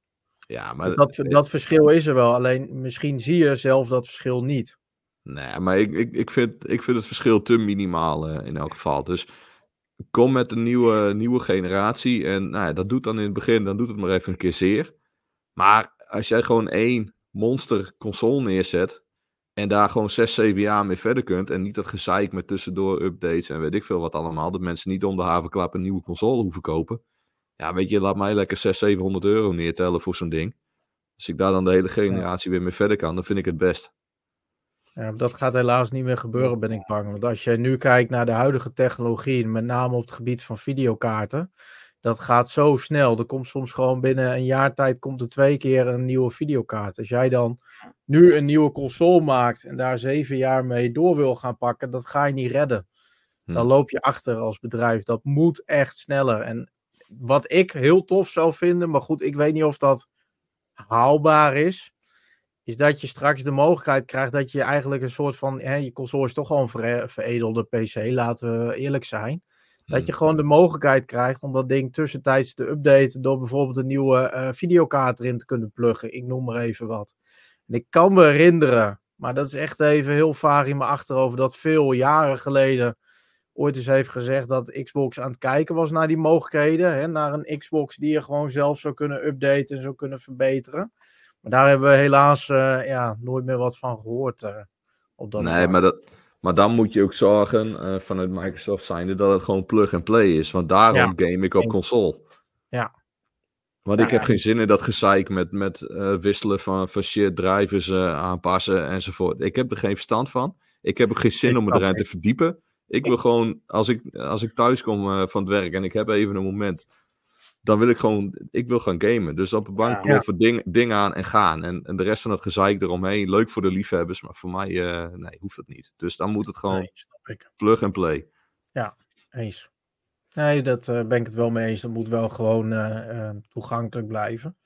ja, maar,
Dus dat, dat verschil is er wel. Alleen misschien zie je zelf dat verschil niet.
Nee, maar ik, ik, ik, vind, ik vind het verschil te minimaal eh, in elk geval. Dus kom met een nieuwe, nieuwe generatie. En nou ja, dat doet dan in het begin, dan doet het maar even een keer zeer. Maar als jij gewoon één monster console neerzet. En daar gewoon 6, 7 jaar mee verder kunt. En niet dat gezeik met tussendoor updates en weet ik veel wat allemaal. Dat mensen niet om de havenklap een nieuwe console hoeven kopen. Ja, weet je, laat mij lekker 600, 700 euro neertellen voor zo'n ding. Als ik daar dan de hele generatie weer mee verder kan, dan vind ik het best.
Ja, dat gaat helaas niet meer gebeuren, ben ik bang. Want als je nu kijkt naar de huidige technologie, met name op het gebied van videokaarten, dat gaat zo snel. Er komt soms gewoon binnen een jaar tijd komt er twee keer een nieuwe videokaart. Als jij dan nu een nieuwe console maakt en daar zeven jaar mee door wil gaan pakken, dat ga je niet redden.
Hm.
Dan loop je achter als bedrijf. Dat moet echt sneller. En wat ik heel tof zou vinden, maar goed, ik weet niet of dat haalbaar is is dat je straks de mogelijkheid krijgt dat je eigenlijk een soort van. Hè, je console is toch al een vere- veredelde PC, laten we eerlijk zijn. Dat
Hmm.
je gewoon de mogelijkheid krijgt om dat ding tussentijds te updaten. door bijvoorbeeld een nieuwe eh, videokaart erin te kunnen pluggen. Ik noem maar even wat. En ik kan me herinneren, maar dat is echt even heel vaag in mijn achterhoofd. dat veel jaren geleden ooit eens heeft gezegd dat Xbox aan het kijken was naar die mogelijkheden. Hè, naar een Xbox die je gewoon zelf zou kunnen updaten en zou kunnen verbeteren. Maar daar hebben we helaas eh, ja, nooit meer wat van gehoord. eh, op dat
Nee,
vlak.
maar, dat, maar dan moet je ook zorgen eh, vanuit Microsoft zijnde dat het gewoon plug and play is. Want daarom
Ja.
game ik op console.
Ja.
Want
Ja,
ik heb
ja.
geen zin in dat gezeik met, met eh, wisselen van, van shit, drivers eh, aanpassen enzovoort. Ik heb er geen verstand van. Ik heb ook geen zin
Ik
om me erin te verdiepen. Ik wil gewoon, als ik, als ik thuis kom van het werk en ik heb even een moment, dan wil ik gewoon, ik wil gaan gamen. Dus op de bank
Ja.
ploffen, ding, ding aan en gaan. En, en de rest van het gezeik eromheen, leuk voor de liefhebbers, maar voor mij, eh, nee, hoeft dat niet. Dus dan moet het gewoon
Nee,
plug and play.
Eens. Nee, dat eh, ben ik het wel mee eens. Dat moet wel gewoon eh, eh, toegankelijk blijven.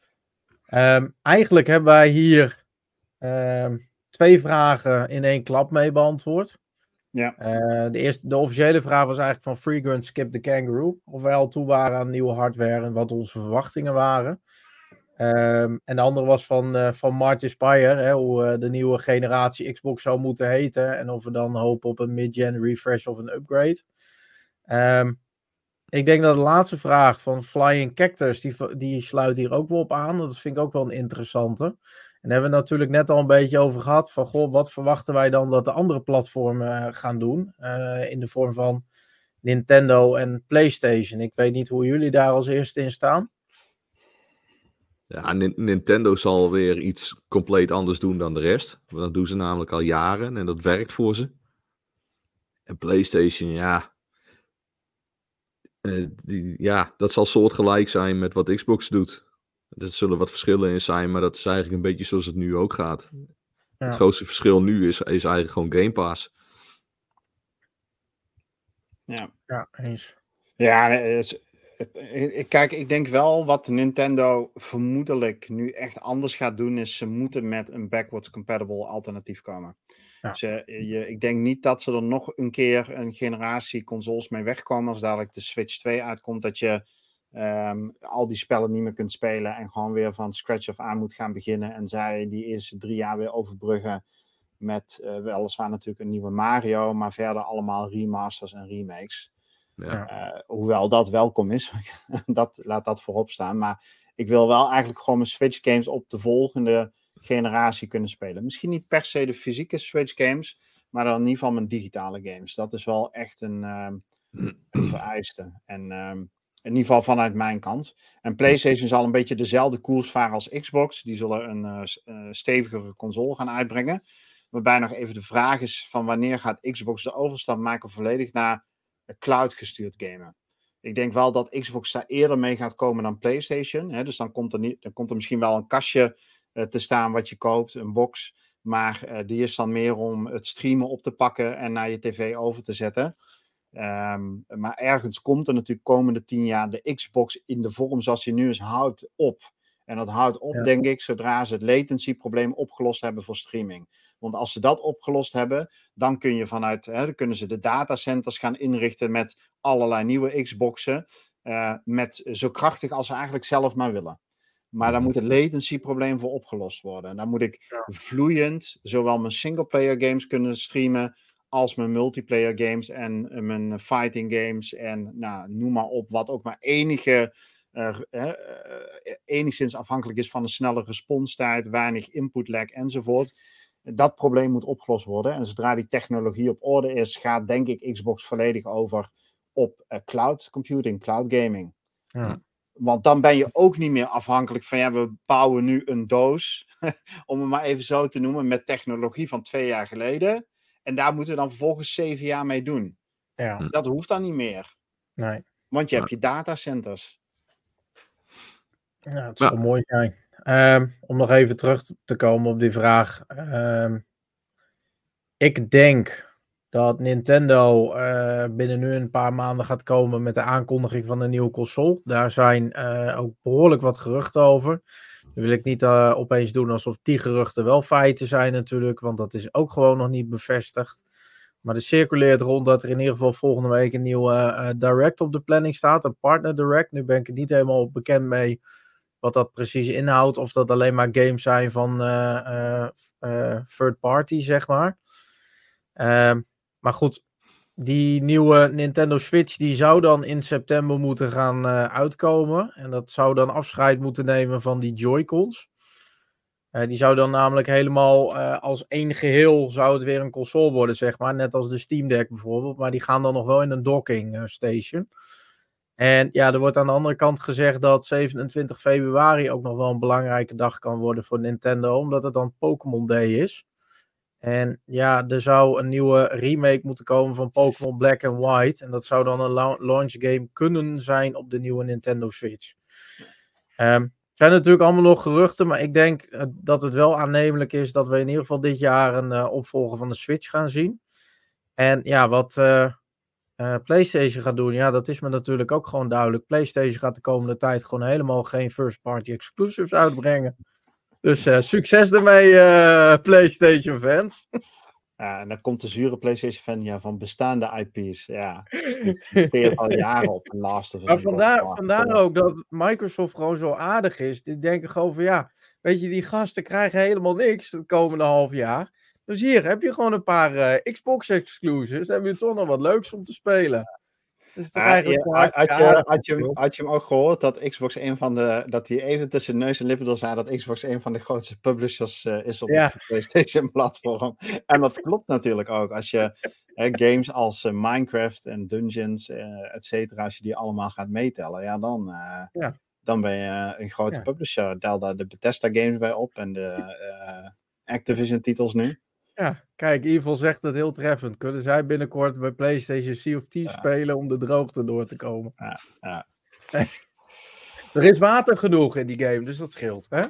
Ehm, eigenlijk hebben wij hier ehm, twee vragen in één klap mee beantwoord.
Ja.
Eh, de, eerste, de officiële vraag was eigenlijk van Freegun Skip the Kangaroo. Of wij al toe waren aan nieuwe hardware en wat onze verwachtingen waren. Ehm, en de andere was van, eh, van Martin Spire, hè, hoe eh, de nieuwe generatie Xbox zou moeten heten. En of we dan hopen op een mid-gen refresh of een upgrade. Ehm, ik denk dat de laatste vraag van Flying Cactus, die, die sluit hier ook wel op aan. Dat vind ik ook wel een interessante. En daar hebben we natuurlijk net al een beetje over gehad. Van goh, wat verwachten wij dan dat de andere platformen eh, gaan doen? eh, in de vorm van Nintendo en PlayStation. Ik weet niet hoe jullie daar als eerste in staan.
Ja, Nin- Nintendo zal weer iets compleet anders doen dan de rest. Dat doen ze namelijk al jaren en dat werkt voor ze. En PlayStation, ja. Eh, die, ja, dat zal soortgelijk zijn met wat Xbox doet. Er zullen wat verschillen in zijn, maar dat is eigenlijk een beetje zoals het nu ook gaat.
Ja.
Het grootste verschil nu is, is eigenlijk gewoon Game Pass.
Ja.
Ja, eens.
Ja, het Kijk, ik denk wel wat Nintendo vermoedelijk nu echt anders gaat doen, is ze moeten met een backwards compatible alternatief komen. Ja. Ze, je, ik denk niet dat ze er nog een keer een generatie consoles mee wegkomen als dadelijk de Switch 2 uitkomt, dat je um, al die spellen niet meer kunt spelen en gewoon weer van scratch af aan moet gaan beginnen en zij die eerste drie jaar weer overbruggen met uh, weliswaar natuurlijk een nieuwe Mario, maar verder allemaal remasters en remakes. Ja. Uh, hoewel dat welkom is, *laughs* dat, laat dat voorop staan. Maar ik wil wel eigenlijk gewoon mijn Switch games op de volgende generatie kunnen spelen. Misschien niet per se de fysieke Switch games, maar dan in ieder geval mijn digitale games. Dat is wel echt een, um, een *clears throat* vereiste. En um, in ieder geval vanuit mijn kant. En PlayStation zal een beetje dezelfde koers varen als Xbox. Die zullen een uh, uh, stevigere console gaan uitbrengen. Waarbij nog even de vraag is van wanneer gaat Xbox de overstap maken volledig naar cloud gestuurd gamen. Ik denk wel dat Xbox daar eerder mee gaat komen dan PlayStation. Hè? Dus dan komt, er niet, dan komt er misschien wel een kastje uh, te staan wat je koopt, een box. Maar die is dan meer om het streamen op te pakken en naar je tv over te zetten. Um, maar ergens komt er natuurlijk komende tien jaar de Xbox in de vorm zoals die nu is, houdt op. En dat houdt op, ja. denk ik, zodra ze het latency-probleem opgelost hebben voor streaming. Want als ze dat opgelost hebben, dan kun je vanuit, hè, dan kunnen ze de datacenters gaan inrichten met allerlei nieuwe Xboxen. Uh, met zo krachtig als ze eigenlijk zelf maar willen. Maar daar moet het latency-probleem voor opgelost worden. En dan moet ik vloeiend zowel mijn single-player games kunnen streamen. Als mijn multiplayer games en mijn fighting games. En nou, noem maar op, wat ook maar enige uh, uh, enigszins afhankelijk is van een snelle responstijd, weinig input lag enzovoort. Dat probleem moet opgelost worden. En zodra die technologie op orde is, gaat denk ik Xbox volledig over op uh, cloud computing, cloud gaming. Ja. Want dan ben je ook niet meer afhankelijk van ja, we bouwen nu een doos, *laughs* om het maar even zo te noemen, met technologie van twee jaar geleden. En daar moeten we dan vervolgens zeven jaar mee doen. Ja. Dat hoeft dan niet meer.
Nee.
Want je hebt je datacenters.
Ja, het zou ja. mooi zijn. Um, om nog even terug te komen op die vraag. Um, ik denk dat Nintendo uh, binnen nu een paar maanden gaat komen met de aankondiging van een nieuwe console. Daar zijn uh, ook behoorlijk wat geruchten over. Nu wil ik niet uh, opeens doen alsof die geruchten wel feiten zijn natuurlijk, want dat is ook gewoon nog niet bevestigd. Maar er circuleert rond dat er in ieder geval volgende week een nieuwe direct op de planning staat, een partner direct. Nu ben ik niet helemaal bekend mee wat dat precies inhoudt. Of dat alleen maar games zijn van third party, zeg maar. Ehm, maar goed, die nieuwe Nintendo Switch die zou dan in september moeten gaan uitkomen. En dat zou dan afscheid moeten nemen van die Joy-Cons. die zou dan namelijk helemaal als één geheel zou het weer een console worden, zeg maar. Net als de Steam Deck bijvoorbeeld. Maar die gaan dan nog wel in een docking station. En ja, er wordt aan de andere kant gezegd dat 27 februari ook nog wel een belangrijke dag kan worden voor Nintendo, omdat het dan Pokémon Day is. En ja, er zou een nieuwe remake moeten komen van Pokémon Black and White. En dat zou dan een launch game kunnen zijn op de nieuwe Nintendo Switch. Um, zijn natuurlijk allemaal nog geruchten, maar ik denk eh, dat het wel aannemelijk is dat we in ieder geval dit jaar een uh, opvolger van de Switch gaan zien. En ja, wat, uh, PlayStation gaat doen, ja, dat is me natuurlijk ook gewoon duidelijk. PlayStation gaat de komende tijd gewoon helemaal geen first-party exclusives uitbrengen. Dus uh, succes ermee, uh, PlayStation fans.
Ja, en dan komt de zure PlayStation fan ja, van bestaande IP's. Ja, *laughs* speelt al jaren op een Last of Us.
Maar vandaar, vandaar ook dat Microsoft gewoon zo aardig is. Die denken gewoon van ja, weet je, die gasten krijgen helemaal niks het komende half jaar. Dus hier heb je gewoon een paar uh, Xbox exclusives. Dan heb je toch nog wat leuks om te spelen.
Dus ah, ja, had, je, had, je, had je hem ook gehoord dat Xbox een van de. dat hij even tussen neus en lippen door zei dat Xbox een van de grootste publishers uh, is op ja. het PlayStation-platform. En dat klopt natuurlijk ook. Als je games als uh, Minecraft en Dungeons, uh, et cetera, als je die allemaal gaat meetellen, ja, dan, ja. dan ben je een grote publisher. Tel daar de Bethesda games bij op en de Activision-titels nu.
Ja, kijk, Evil zegt het heel treffend. Kunnen zij binnenkort bij PlayStation Sea of Thieves ja. spelen om de droogte door te komen?
Ja, ja. *laughs*
er is water genoeg in die game, dus dat scheelt. Hè?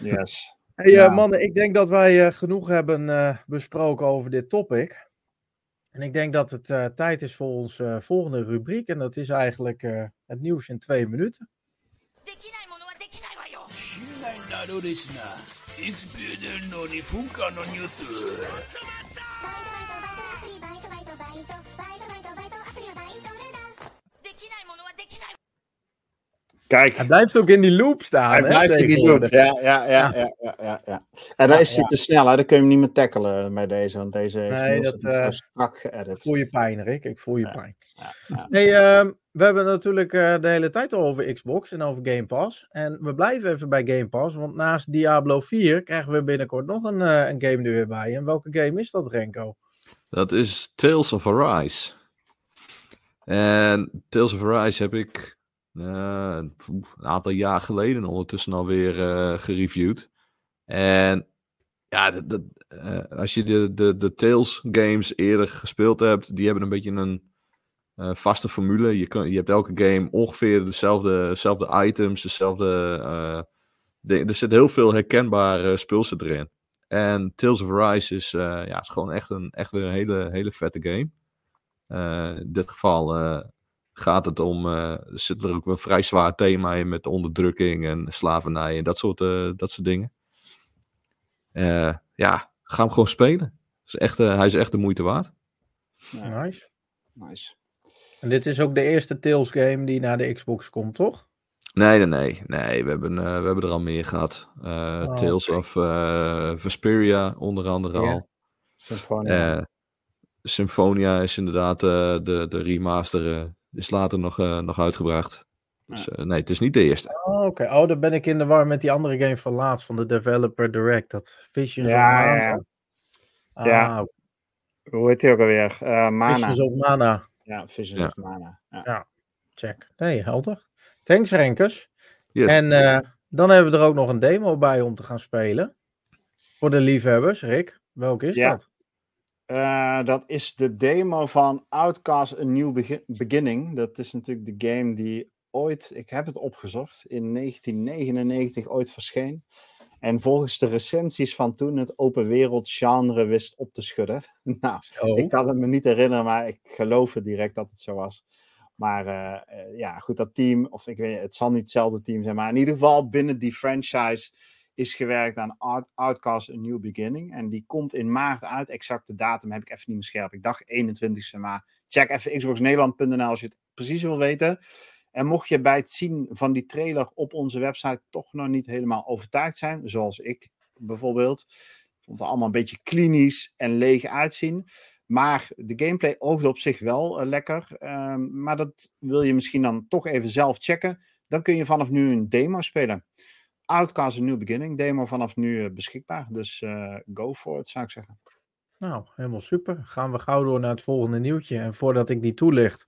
Yes. *laughs*
Hey, ja. uh, mannen, ik denk dat wij uh, genoeg hebben uh, besproken over dit topic. En ik denk dat het uh, tijd is voor onze uh, volgende rubriek. En dat is eigenlijk uh, het nieuws in twee minuten. It's better than Noni Funkan on YouTube.
Kijk.
Hij blijft ook in die loop staan.
Hij
hè,
blijft in die loop. Ja, ja, ja, ja, ja, ja, ja. En dan is hij te snel, hè? dan kun je hem niet meer tackelen met deze, want deze heeft
Nee, dat, eh,
strak
Ik
geëdit.
voel je pijn, Rick. Ik voel je
Ja.
pijn.
Ja, ja.
Hey, ehm, we hebben natuurlijk eh, de hele tijd al over Xbox en over Game Pass. En we blijven even bij Game Pass, want naast Diablo 4 krijgen we binnenkort nog een, eh, een game er weer bij. En welke game is dat, Renko?
Dat is Tales of Arise. En Tales of Arise heb ik eh, een aantal jaar geleden ondertussen alweer eh gereviewd. En ja, dat, eh, als je de, de, de Tales games eerder gespeeld hebt, die hebben een beetje een vaste formule. Je, kan, je hebt elke game ongeveer dezelfde, dezelfde items, dezelfde... de- er zit heel veel herkenbare spul zit erin. En Tales of Arise is, ja, is gewoon echt, een, echt een hele, hele vette game. In dit geval gaat het om. eh, er zit er ook een vrij zwaar thema in met onderdrukking en slavernij en dat soort, eh, dat soort dingen. Eh, ja, ga hem gewoon spelen. Is echt, eh, hij is echt de moeite waard.
Ja,
Nice.
nice.
En dit is ook de eerste Tales game die naar de Xbox komt, toch?
Nee, nee, nee. nee we, hebben, eh, we hebben er al meer gehad. Eh,
Oh,
Tales of eh, Vesperia, onder andere
Ja.
al.
Symphonia.
Eh, Symphonia is inderdaad eh, de, de remaster. Is later nog, eh, nog uitgebracht. Dus eh, nee, het is niet de eerste.
Oh, Oké, oh, dan ben ik in de war met die andere game van laatst van de Developer Direct. Dat Visions
Ja,
of
ja,
Mana.
ja.
Ah,
Ja. Hoe heet die ook alweer? Eh Mana.
Visions of Mana.
Ja, Visions
Ja.
of Mana. Ja.
Check. Nee, helder. Thanks, Renkers.
Yes.
En eh, dan hebben we er ook nog een demo bij om te gaan spelen. Voor de liefhebbers, Rick. Welke is
Ja.
dat?
Eh, dat is de demo van Outcast A New Begi- Beginning. Dat is natuurlijk de game die ooit, ik heb het opgezocht, in 1999 ooit verscheen. En volgens de recensies van toen het open wereld genre wist op te schudden. *laughs* nou,
Oh,
ik kan het me niet herinneren, maar ik geloof het direct dat het zo was. Maar eh, eh, ja, goed, dat team, of ik weet niet, het zal niet hetzelfde team zijn, maar in ieder geval binnen die franchise is gewerkt aan Out- Outcast A New Beginning. En die komt in maart uit. Exact de datum heb ik even niet meer scherp. Ik dacht 21ste, maar check even xboxnederland.nl als je het precies wil weten. En mocht je bij het zien van die trailer op onze website toch nog niet helemaal overtuigd zijn, zoals ik bijvoorbeeld. Vond het allemaal een beetje klinisch en leeg uitzien. Maar de gameplay oogde op zich wel eh, lekker. Ehm, maar dat wil je misschien dan toch even zelf checken. Dan kun je vanaf nu een demo spelen. Outcast A New Beginning demo vanaf nu eh, beschikbaar. Dus eh, go for it, zou ik zeggen.
nou, helemaal super. Gaan we gauw door naar het volgende nieuwtje. En voordat ik die toelicht,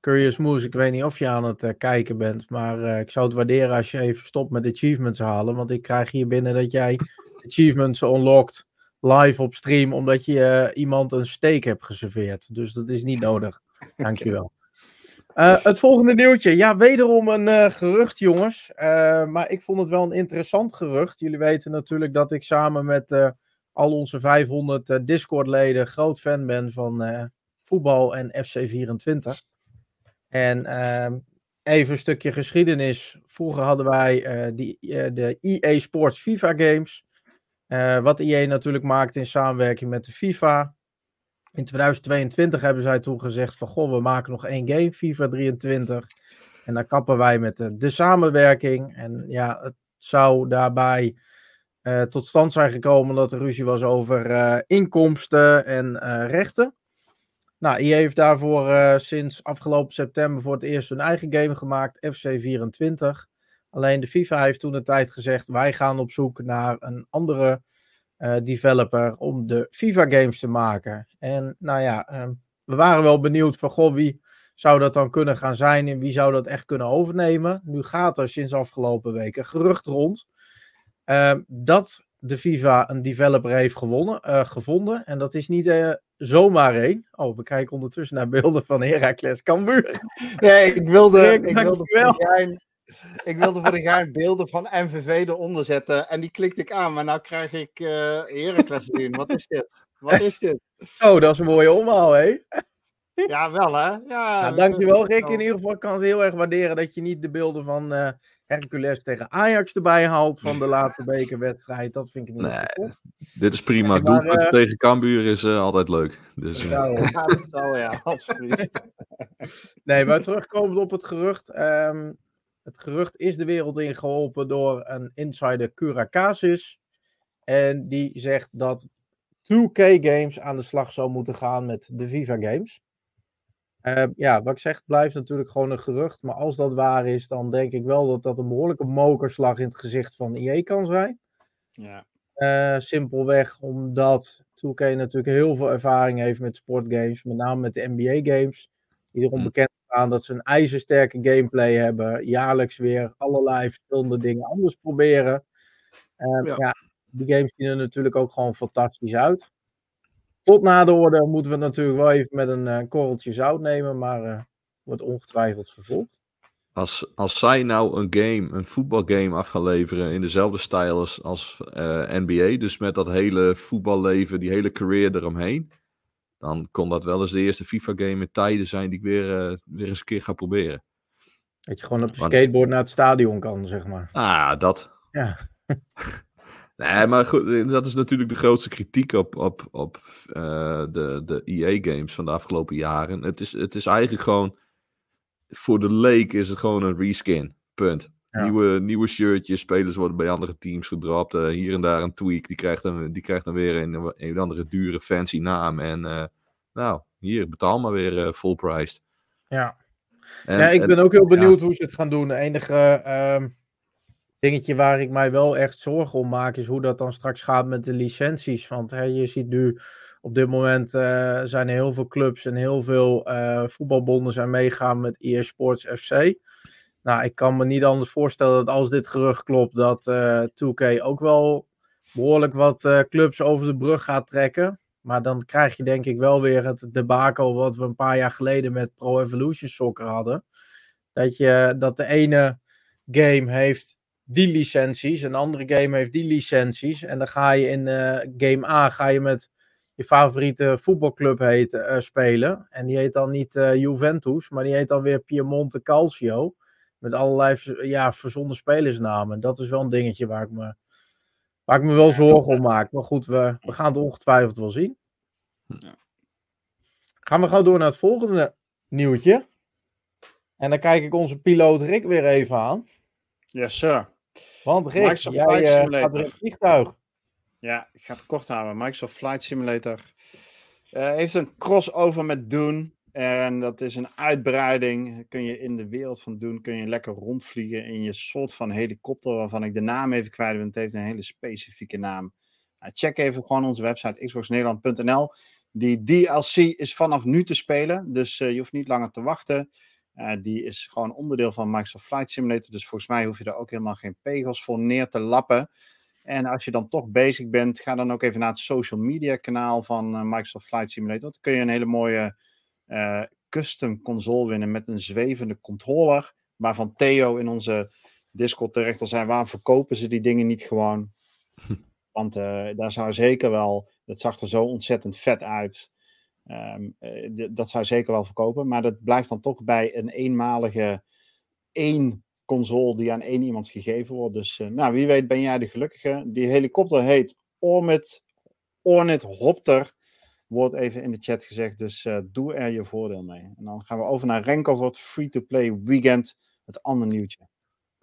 Curious Moose, ik weet niet of je aan het eh, kijken bent, maar ik zou het waarderen als je even stopt met achievements halen. Want ik krijg hier binnen dat jij achievements unlocked live op stream, omdat je iemand een steak hebt geserveerd. Dus dat is niet nodig. *laughs* Dankjewel. Eh, het volgende nieuwtje. Ja, wederom een eh, gerucht, jongens. Eh, maar ik vond het wel een interessant gerucht. Jullie weten natuurlijk dat ik samen met al onze 500 eh, Discord-leden groot fan ben van voetbal en FC24. En ehm, even een stukje geschiedenis. Vroeger hadden wij die, de EA Sports FIFA games. Wat EA natuurlijk maakte in samenwerking met de FIFA. In 2022 hebben zij toen gezegd van goh, we maken nog één game, FIFA 23. En dan kappen wij met de, de samenwerking. En ja, het zou daarbij eh, tot stand zijn gekomen omdat er ruzie was over eh, inkomsten en eh, rechten. Nou, EA heeft daarvoor eh, sinds afgelopen september voor het eerst hun eigen game gemaakt, FC24. Alleen de FIFA heeft toen de tijd gezegd, wij gaan op zoek naar een andere eh, developer om de FIFA games te maken. En nou ja, eh, we waren wel benieuwd van, goh, wie zou dat dan kunnen gaan zijn en wie zou dat echt kunnen overnemen? Nu gaat er sinds afgelopen weken gerucht rond eh, dat de FIFA een developer heeft gewonnen, eh, gevonden. En dat is niet eh, zomaar één. Oh, we kijken ondertussen naar beelden van Heracles Cambuur. *laughs*
Nee, ik wilde, *laughs*
Rick,
ik wilde, ik wilde voor de gein beelden van MVV eronder zetten. En die klikte ik aan, maar nou krijg ik eh Heracles zien. Wat is dit? Wat is dit?
Oh, dat is een mooie omhaal, hè?
Ja, wel hè? Ja,
Nou, dankjewel, Rick. In ieder geval kan het heel erg waarderen dat je niet de beelden van eh, Hercules tegen Ajax erbij haalt van de laatste bekerwedstrijd. Dat vind ik niet
Nee,
tof.
Dit is prima.
Nee, maar,
Doelpunten
eh,
tegen Cambuur is altijd leuk. Dus.
Ja, dat zal ja, alsjeblieft. *laughs*
Nee, maar terugkomend op het gerucht. ehm, het gerucht is de wereld ingeholpen door een insider Cura Casis. En die zegt dat 2K Games aan de slag zou moeten gaan met de FIFA Games. Ehm, ja, wat ik zeg, blijft natuurlijk gewoon een gerucht. Maar als dat waar is, dan denk ik wel dat dat een behoorlijke mokerslag in het gezicht van EA kan zijn.
Ja.
Eh, simpelweg omdat 2K natuurlijk heel veel ervaring heeft met sportgames, met name met de NBA games. Die erom
Hm.
bekend staan dat ze een ijzersterke gameplay hebben. Jaarlijks weer allerlei verschillende dingen anders proberen. Eh,
Ja.
ja. die games zien er natuurlijk ook gewoon fantastisch uit. Tot na de orde moeten we het natuurlijk wel even met een eh, korreltje zout nemen, maar eh, wordt ongetwijfeld vervolgd.
Als, als zij nou een game, een voetbalgame af gaan leveren in dezelfde stijl als, als eh, NBA, dus met dat hele voetballeven, die hele career eromheen, dan kon dat wel eens de eerste FIFA-game in tijden zijn die ik weer, eh, weer eens een keer ga proberen.
Dat je gewoon op
Want-
skateboard naar het stadion kan, zeg maar.
Ah, dat.
Ja. *laughs*
Nee, maar goed, eh, dat is natuurlijk de grootste kritiek op, op, op eh, de, de EA-games van de afgelopen jaren. Het is, het is eigenlijk gewoon, voor de leek is het gewoon een reskin. Punt.
Ja.
Nieuwe, nieuwe shirtjes, spelers worden bij andere teams gedropt. eh, hier en daar een tweak, die krijgt dan, die krijgt dan weer een, een andere dure fancy naam. En eh, nou, hier, betaal maar weer eh, full priced.
Ja.
En,
ja, ik
en-
ben ook heel benieuwd hoe ze het gaan doen. De enige ehm, dingetje waar ik mij wel echt zorgen om maak, is hoe dat dan straks gaat met de licenties. Want hè, je ziet nu op dit moment zijn er heel veel clubs en heel veel voetbalbonden zijn meegaan met EA Sports FC. Nou, ik kan me niet anders voorstellen dat als dit gerucht klopt, dat eh 2K ook wel behoorlijk wat eh, clubs over de brug gaat trekken. Maar dan krijg je denk ik wel weer het debakel wat we een paar jaar geleden met Pro Evolution Soccer hadden. Dat, je, dat de ene game heeft die licenties en de andere game heeft die licenties. En dan ga je in eh, game A ga je met je favoriete voetbalclub heet, spelen. En die heet dan niet Juventus, maar die heet dan weer Piemonte Calcio. Met allerlei ja, verzonnen spelersnamen. Dat is wel een dingetje waar ik me, waar ik me wel zorgen om maak. Maar goed, we, we gaan het ongetwijfeld wel zien.
Ja.
Gaan we gauw door naar het volgende nieuwtje. En dan kijk ik onze piloot Rick weer even aan.
Yes, sir.
Want Rick,
Microsoft
jij
Flight
eh,
Simulator.
gaat in het vliegtuig.
Ja, ik ga het kort houden. Microsoft Flight Simulator eh, heeft een crossover met Dune. En dat is een uitbreiding. Kun je in de wereld van Dune kun je lekker rondvliegen in je soort van helikopter, waarvan ik de naam even kwijt ben. Het heeft een hele specifieke naam. Nou, check even gewoon onze website xboxnederland.nl. Die DLC is vanaf nu te spelen, dus eh, je hoeft niet langer te wachten. Eh, die is gewoon onderdeel van Microsoft Flight Simulator, dus volgens mij hoef je daar ook helemaal geen pegels voor neer te lappen. En als je dan toch bezig bent, ga dan ook even naar het social media kanaal van eh, Microsoft Flight Simulator. Dan kun je een hele mooie eh, custom console winnen met een zwevende controller. Waarvan Theo in onze Discord terecht al zijn. Waarom verkopen ze die dingen niet gewoon? *laughs* Want eh, daar zou zeker wel, dat zag er zo ontzettend vet uit. Ehm, eh, dat zou zeker wel verkopen. Maar dat blijft dan toch bij een eenmalige één console die aan één iemand gegeven wordt. Dus nou, wie weet ben jij de gelukkige. Die helikopter heet Ornit, Ornit Hopter. Wordt even in de chat gezegd, dus eh, doe er je voordeel mee. En dan gaan we over naar Renko voor het free-to-play weekend. Het andere nieuwtje.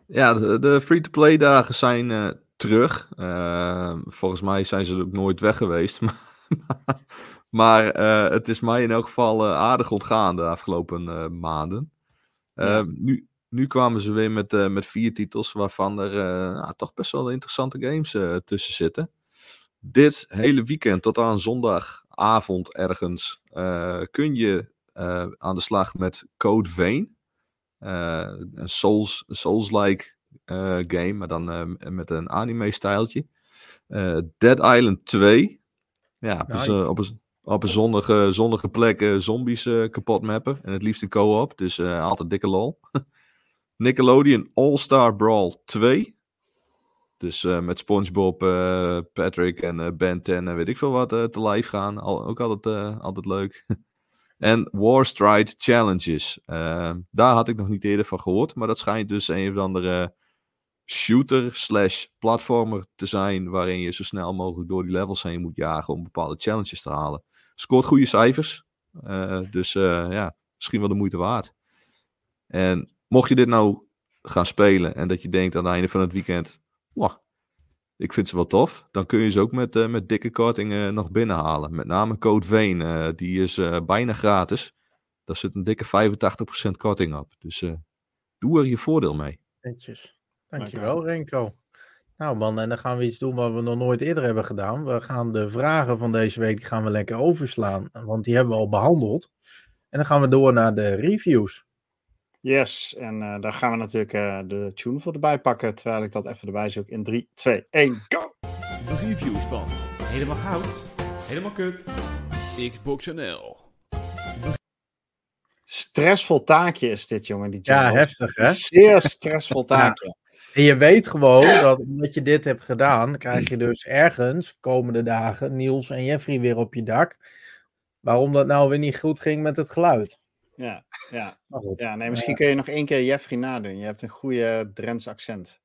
Ja, de, de free-to-play dagen zijn eh, terug. Eh, volgens mij zijn ze ook nooit weg geweest. *laughs* maar eh, het is mij in elk geval aardig ontgaan de afgelopen maanden. Eh,
Ja.
nu, nu kwamen ze weer met, met vier titels waarvan er nou, toch best wel interessante games tussen zitten. Dit hele weekend tot aan zondagavond ergens eh, kun je eh, aan de slag met Code Vein. Eh, een Souls, Souls-like game, maar dan met een anime-stijltje. Dead Island 2. Ja, dus, op een, op een zonnige, zonnige plek zombies kapot mappen. En het liefst in co-op, dus altijd dikke lol. *laughs* Nickelodeon All-Star Brawl 2. Dus uh, met SpongeBob, uh, Patrick en uh, Ben 10 en weet ik veel wat te live gaan. Al, ook altijd, altijd leuk. *laughs* en Warstride Challenges. Ehm, daar had ik nog niet eerder van gehoord. Maar dat schijnt dus een of andere shooter slash platformer te zijn. Waarin je zo snel mogelijk door die levels heen moet jagen om bepaalde challenges te halen. Scoort goede cijfers. dus ja, misschien wel de moeite waard. En mocht je dit nou gaan spelen en dat je denkt aan het einde van het weekend wow, ik vind ze wel tof. Dan kun je ze ook met, uh, met dikke kortingen nog binnenhalen. Met name Code Veen, uh, die is uh, bijna gratis. Daar zit een dikke 85% korting op. Dus doe er je voordeel mee.
Netjes. Dankjewel Renko. Nou man, en dan gaan we iets doen wat we nog nooit eerder hebben gedaan. We gaan de vragen van deze week die gaan we lekker overslaan. Want die hebben we al behandeld. En dan gaan we door naar de reviews.
Yes, en uh, daar gaan we natuurlijk uh, de tune voor erbij pakken, terwijl ik dat even erbij zoek in 3, 2, 1, go!
De reviews van Helemaal Goud, Helemaal Kut, Xbox NL.
Stressvol taakje is dit, jongen. Die
ja, heftig, hè?
Zeer stressvol *laughs* taakje. Ja.
En je weet gewoon dat omdat je dit hebt gedaan, krijg je dus ergens komende dagen Niels en Jeffrey weer op je dak. Waarom dat nou weer niet goed ging met het geluid.
Ja, ja. ja nee, misschien kun je nog één keer Jeffrey nadoen. Je hebt een goede Drents accent.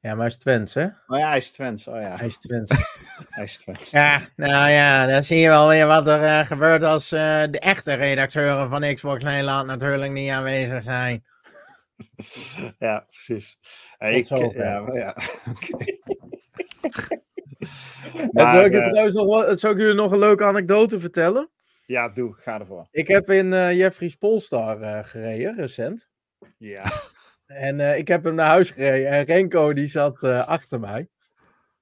Ja, maar hij is Twents, hè?
Oh ja, hij is Twents. Oh ja.
Hij is Twents. *laughs*
hij is Twents.
Ja, nou ja, dan zie je wel weer wat er uh, gebeurt als uh, de echte redacteuren van Xbox Nederland natuurlijk niet aanwezig zijn. *laughs*
ja, precies. Hey, ik, ja, ja. *laughs* Okay.
maar, zou, ik uh, nog, zou ik jullie nog een leuke anekdote vertellen?
Ja, doe. Ga ervoor.
Ik heb in uh, Jeffrey's Polestar uh, gereden, recent.
Ja.
En uh, ik heb hem naar huis gereden. En Renko, die zat achter mij.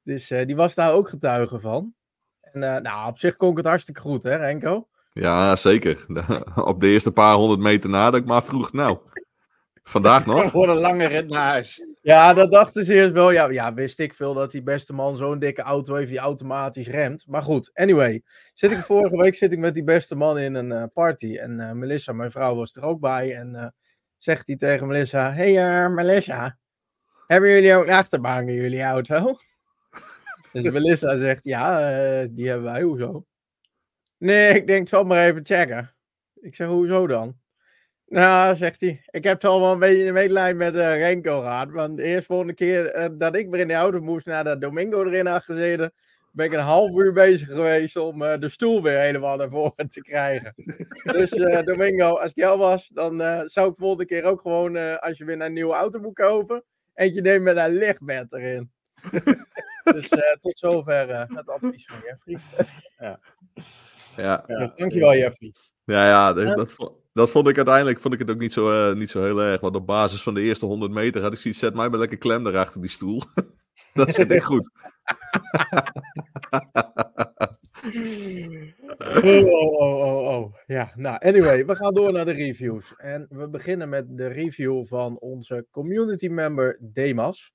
Dus die was daar ook getuige van. En nou, op zich kon ik het hartstikke goed, hè, Renko?
Ja, zeker. *laughs* op de eerste paar honderd meter na dat ik maar vroeg, nou, vandaag nog? *laughs*
Voor een lange rit naar huis.
Ja, dat dachten ze eerst wel. Ja, ja, wist ik veel dat die beste man zo'n dikke auto heeft die automatisch remt. Maar goed, anyway. Zit ik vorige week zit ik met die beste man in een uh, party. En uh, Melissa, mijn vrouw, was er ook bij. En uh, zegt hij tegen Melissa: Hey Melissa, hebben jullie ook een in jullie auto? *laughs* dus Melissa zegt: Ja, die hebben wij. Hoezo? Nee, ik denk, zal maar even checken. Ik zeg: Hoezo dan? Nou, zegt hij. Ik heb toch wel een beetje een medelijden met uh, Renko gehad. Want de eerste volgende keer uh, dat ik weer in de auto moest nadat Domingo erin had gezeten, ben ik een half uur bezig geweest om uh, de stoel weer helemaal naar voren te krijgen. *laughs* dus Domingo, als ik jou was, dan zou ik volgende keer ook gewoon, als je weer een nieuwe auto moet kopen, eentje nemen met een lichtbed erin. *laughs* dus tot zover het advies van Jeffrey.
ja. Ja.
ja. Dankjewel, Jeffrey.
Ja, ja, dat, dat, dat vond ik uiteindelijk vond ik het ook niet zo, uh, niet zo heel erg. Want op basis van de eerste 100 meter had ik zoiets, zet mij maar lekker klem erachter die stoel. *laughs* dat zit echt goed. *laughs*
oh, oh, oh, oh, oh. Ja, nou, anyway, we gaan door naar de reviews. En we beginnen met de review van onze community member Demas.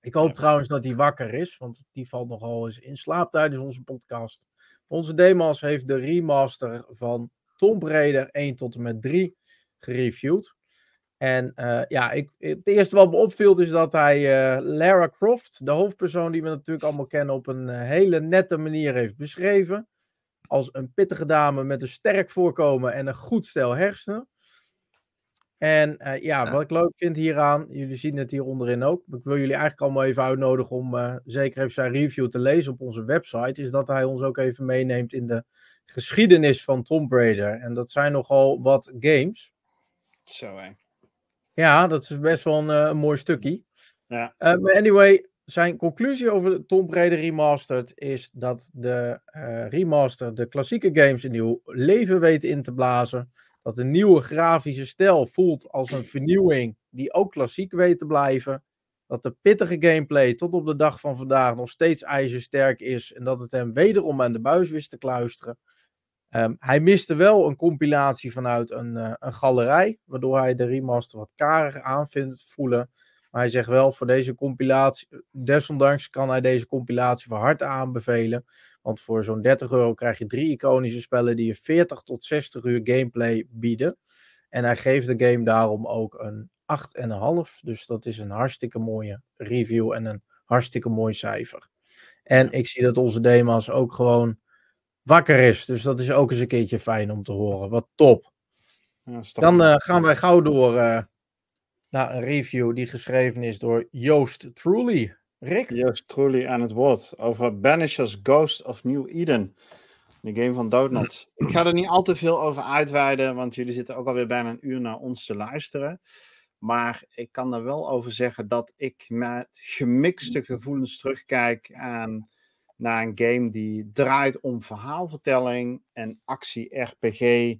Ik hoop trouwens dat hij wakker is, want die valt nogal eens in slaap tijdens onze podcast. Onze Demas heeft de remaster van Tomb Raider 1 tot en met 3 gereviewd. En uh, ja, ik, het eerste wat me opviel is dat hij uh, Lara Croft, de hoofdpersoon die we natuurlijk allemaal kennen, op een uh, hele nette manier heeft beschreven. Als een pittige dame met een sterk voorkomen en een goed stel hersenen. En ja, ja, wat ik leuk vind hieraan, jullie zien het hier onderin ook. Ik wil jullie eigenlijk allemaal even uitnodigen om zeker even zijn review te lezen op onze website. Is dat hij ons ook even meeneemt in de geschiedenis van Tomb Raider. En dat zijn nogal wat games.
Zo hè.
Ja, dat is best wel een, een mooi stukje.
Ja.
Maar anyway, zijn conclusie over de Tomb Raider Remastered is dat de uh, remaster de klassieke games een nieuw leven weet in te blazen. Dat een nieuwe grafische stijl voelt als een vernieuwing die ook klassiek weet te blijven. Dat de pittige gameplay tot op de dag van vandaag nog steeds ijzersterk is. En dat het hem wederom aan de buis wist te kluisteren. Um, hij miste wel een compilatie vanuit een, uh, een galerij, waardoor hij de remaster wat karig aan vindt voelen. Maar hij zegt wel, voor deze compilatie, desondanks kan hij deze compilatie van harte aanbevelen. Want voor zo'n 30 euro krijg je drie iconische spellen die je 40 tot 60 uur gameplay bieden. En hij geeft de game daarom ook een 8,5. Dus dat is een hartstikke mooie review en een hartstikke mooi cijfer. En ik zie dat onze Demas ook gewoon wakker is. Dus dat is ook eens een keertje fijn om te horen. Wat top.
Ja,
Dan eh, gaan wij gauw door eh, naar een review die geschreven is door Joost Truly. Rick?
Juist truly aan het woord over Banishers Ghost of New Eden. De game van Doodnot. Ik ga er niet al te veel over uitweiden, want jullie zitten ook alweer bijna een uur naar ons te luisteren. Maar ik kan er wel over zeggen dat ik met gemixte gevoelens terugkijk aan, naar een game die draait om verhaalvertelling en actie-RPG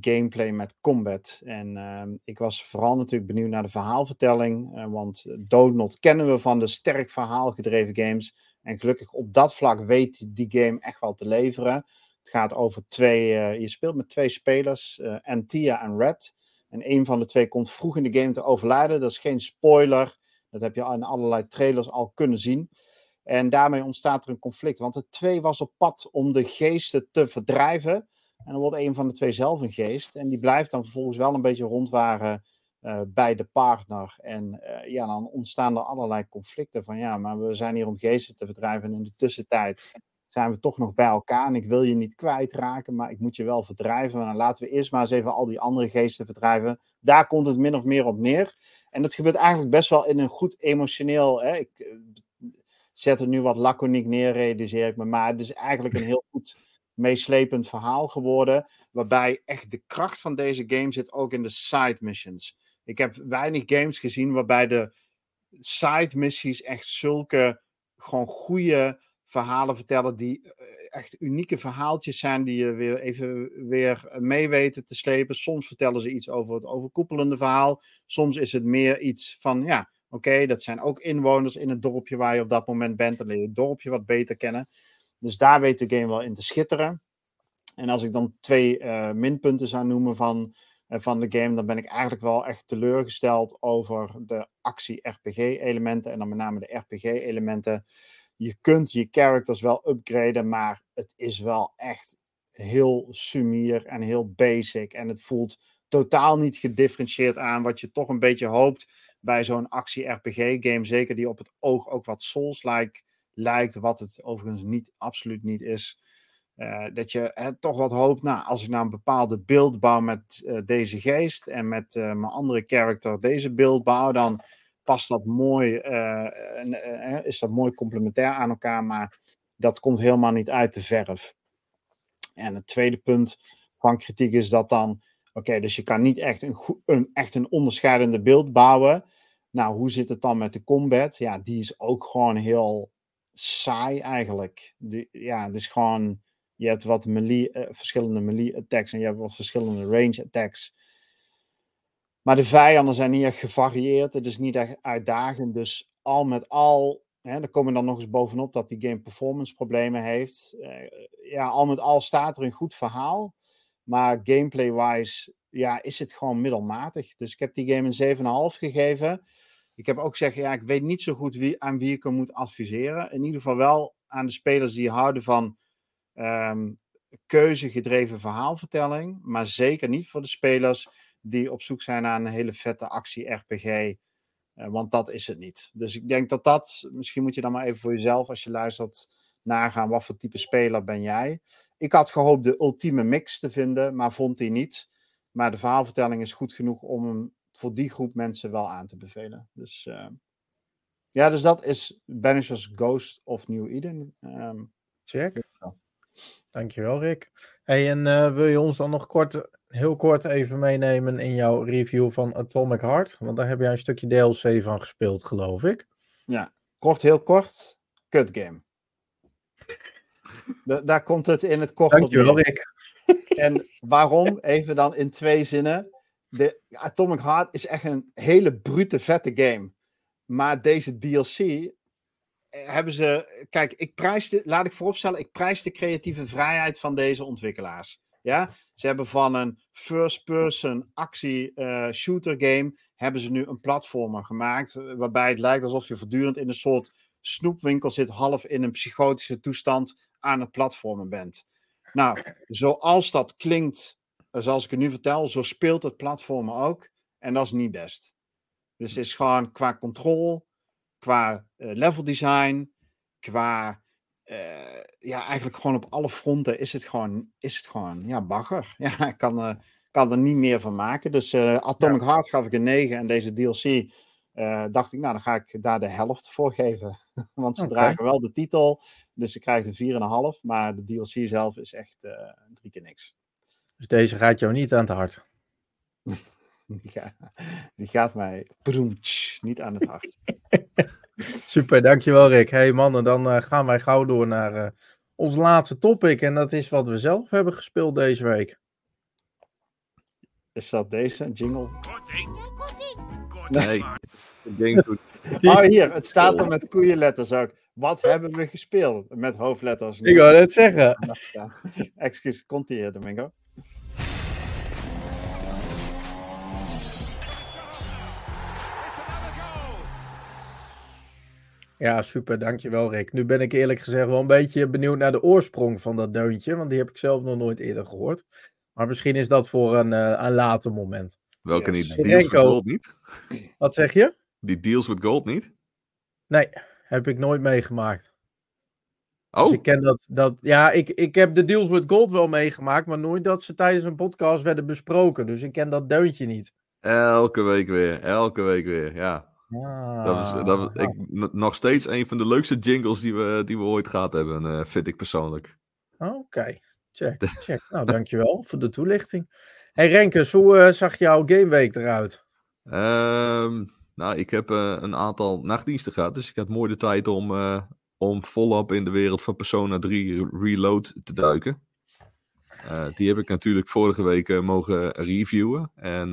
gameplay met combat. En ehm, ik was vooral natuurlijk benieuwd naar de verhaalvertelling, eh, want Doodnot kennen we van de sterk verhaalgedreven games. En gelukkig op dat vlak weet die game echt wel te leveren. Het gaat over twee, eh, je speelt met twee spelers, eh Antia en Red. En een van de twee komt vroeg in de game te overlijden. Dat is geen spoiler. Dat heb je in allerlei trailers al kunnen zien. En daarmee ontstaat er een conflict. Want de twee was op pad om de geesten te verdrijven. En dan wordt een van de twee zelf een geest. En die blijft dan vervolgens wel een beetje rondwaren eh, bij de partner. En eh, ja, dan ontstaan er allerlei conflicten. Van ja, maar we zijn hier om geesten te verdrijven. En in de tussentijd zijn we toch nog bij elkaar. En ik wil je niet kwijtraken, maar ik moet je wel verdrijven. Maar dan laten we eerst maar eens even al die andere geesten verdrijven. Daar komt het min of meer op neer. En dat gebeurt eigenlijk best wel in een goed emotioneel. Hè? Ik eh, zet het nu wat laconiek neer, realiseer ik me. Maar het is eigenlijk een heel goed meeslepend verhaal geworden. Waarbij echt de kracht van deze game zit ook in de side missions. Ik heb weinig games gezien waarbij de side missies echt zulke gewoon goede verhalen vertellen. Die eh, echt unieke verhaaltjes zijn die je weer even weer mee weten te slepen. Soms vertellen ze iets over het overkoepelende verhaal. Soms is het meer iets van ja. Oké, dat zijn ook inwoners in het dorpje waar je op dat moment bent. Dan leer je het dorpje wat beter kennen. Dus daar weet de game wel in te schitteren. En als ik dan twee eh, minpunten zou noemen van, eh, van de game, dan ben ik eigenlijk wel echt teleurgesteld over de actie-RPG-elementen. En dan met name de RPG-elementen. Je kunt je characters wel upgraden, maar het is wel echt heel sumier en heel basic. En het voelt totaal niet gedifferentieerd aan, wat je toch een beetje hoopt bij zo'n actie-RPG-game. Zeker die op het oog ook wat Souls-like lijkt, wat het overigens niet, absoluut niet is. Uh, dat je hè, toch wat hoopt, nou, als ik nou een bepaalde beeld bouw met uh, deze geest en met uh, mijn andere character deze beeld bouw, dan past dat mooi, en, is dat mooi complementair aan elkaar, maar dat komt helemaal niet uit de verf. En het tweede punt van kritiek is dat dan, okay, dus je kan niet echt een, een, echt een onderscheidende beeld bouwen. Nou, hoe zit het dan met de combat? Ja, die is ook gewoon heel saai eigenlijk. Die, ja, het is gewoon, je hebt wat melee, uh, verschillende melee attacks en je hebt wat verschillende range attacks. Maar de vijanden zijn niet echt gevarieerd, het is niet echt uitdagend. Dus al met al, hè, komen dan nog eens bovenop dat die game performance problemen heeft. Uh, ja, al met al staat er een goed verhaal. Maar gameplay-wise, ja, is het gewoon middelmatig. Dus ik heb die game een 7,5 gegeven. Ik heb ook gezegd, ja, ik weet niet zo goed wie, aan wie ik hem moet adviseren. In ieder geval wel aan de spelers die houden van um, keuzegedreven verhaalvertelling. Maar zeker niet voor de spelers die op zoek zijn naar een hele vette actie-RPG. Uh, want dat is het niet. Dus ik denk dat dat, misschien moet je dan maar even voor jezelf, als je luistert, nagaan wat voor type speler ben jij. Ik had gehoopt de ultieme mix te vinden, maar vond die niet. Maar de verhaalvertelling is goed genoeg om hem voor die groep mensen wel aan te bevelen. Dus uh, ja, dus dat is Banishers Ghost of New Eden. Um,
Check. Dankjewel, Rick. Hey, en uh, wil je ons dan nog kort, heel kort even meenemen in jouw review van Atomic Heart? Want daar heb jij een stukje DLC van gespeeld, geloof ik.
Ja, kort, heel kort. Kut game. Da daar komt het in het kort
Dankjewel, op Rick. *laughs*
En waarom? Even dan in twee zinnen de Atomic Heart is echt een hele brute, vette game. Maar deze DLC hebben ze. Kijk, ik prijs de, laat ik vooropstellen, ik prijs de creatieve vrijheid van deze ontwikkelaars. Ja, ze hebben van een first-person actie uh, shooter game hebben ze nu een platformer gemaakt waarbij het lijkt alsof je voortdurend in een soort snoepwinkel zit, half in een psychotische toestand aan het platformen bent. Nou, zoals dat klinkt zoals ik het nu vertel, zo speelt het platformen ook. En dat is niet best. Dus het is gewoon qua controle, qua uh, level design, qua uh, ja, eigenlijk gewoon op alle fronten is het gewoon, is het gewoon ja, bagger. *laughs* Ja, ik kan, uh, kan er niet meer van maken. Dus Atomic ja. Heart gaf ik een 9 en deze DLC dacht ik, nou dan ga ik daar de helft voor geven. *laughs* Want ze okay. dragen wel de titel, dus ze krijgt een 4,5. Maar de DLC zelf is echt drie keer niks.
Dus deze gaat jou niet aan het hart? *laughs*
Ja, die gaat mij broemtsch, niet aan het hart. *laughs*
Super, dankjewel Rick. Hey mannen, dan uh, gaan wij gauw door naar uh, ons laatste topic. En dat is wat we zelf hebben gespeeld deze week.
Is dat deze jingle?
Korting. *laughs* Nee, ik denk goed. *laughs*
Oh, hier, het staat er met koeienletters ook. Wat hebben we gespeeld? Met hoofdletters.
Ik wou het zeggen. *laughs*
Excuus, komt hier, Domingo.
Ja, super. Dankjewel, Rick. Nu ben ik eerlijk gezegd wel een beetje benieuwd naar de oorsprong van dat deuntje, want die heb ik zelf nog nooit eerder gehoord. Maar misschien is dat voor een, uh, een later moment.
Welke yes. niet? Deals with Gold niet?
Wat zeg je?
Die Deals with Gold niet?
Nee, heb ik nooit meegemaakt.
Oh.
Dus ik ken dat, dat. Ja, ik, ik heb de Deals with Gold wel meegemaakt, maar nooit dat ze tijdens een podcast werden besproken. Dus ik ken dat deuntje niet.
Elke week weer, elke week weer, ja.
Ah,
Dat is, dat, ik, nog steeds een van de leukste jingles die we, die we ooit gehad hebben, uh, vind ik persoonlijk.
Oké, okay. check, *laughs* check. nou, dankjewel voor de toelichting. Hey Renkes, hoe uh, zag jouw gameweek eruit?
Um, nou, ik heb uh, een aantal nachtdiensten gehad, dus ik had mooi de tijd om, om volop in de wereld van Persona 3 Reload te duiken. die heb ik natuurlijk vorige week mogen reviewen en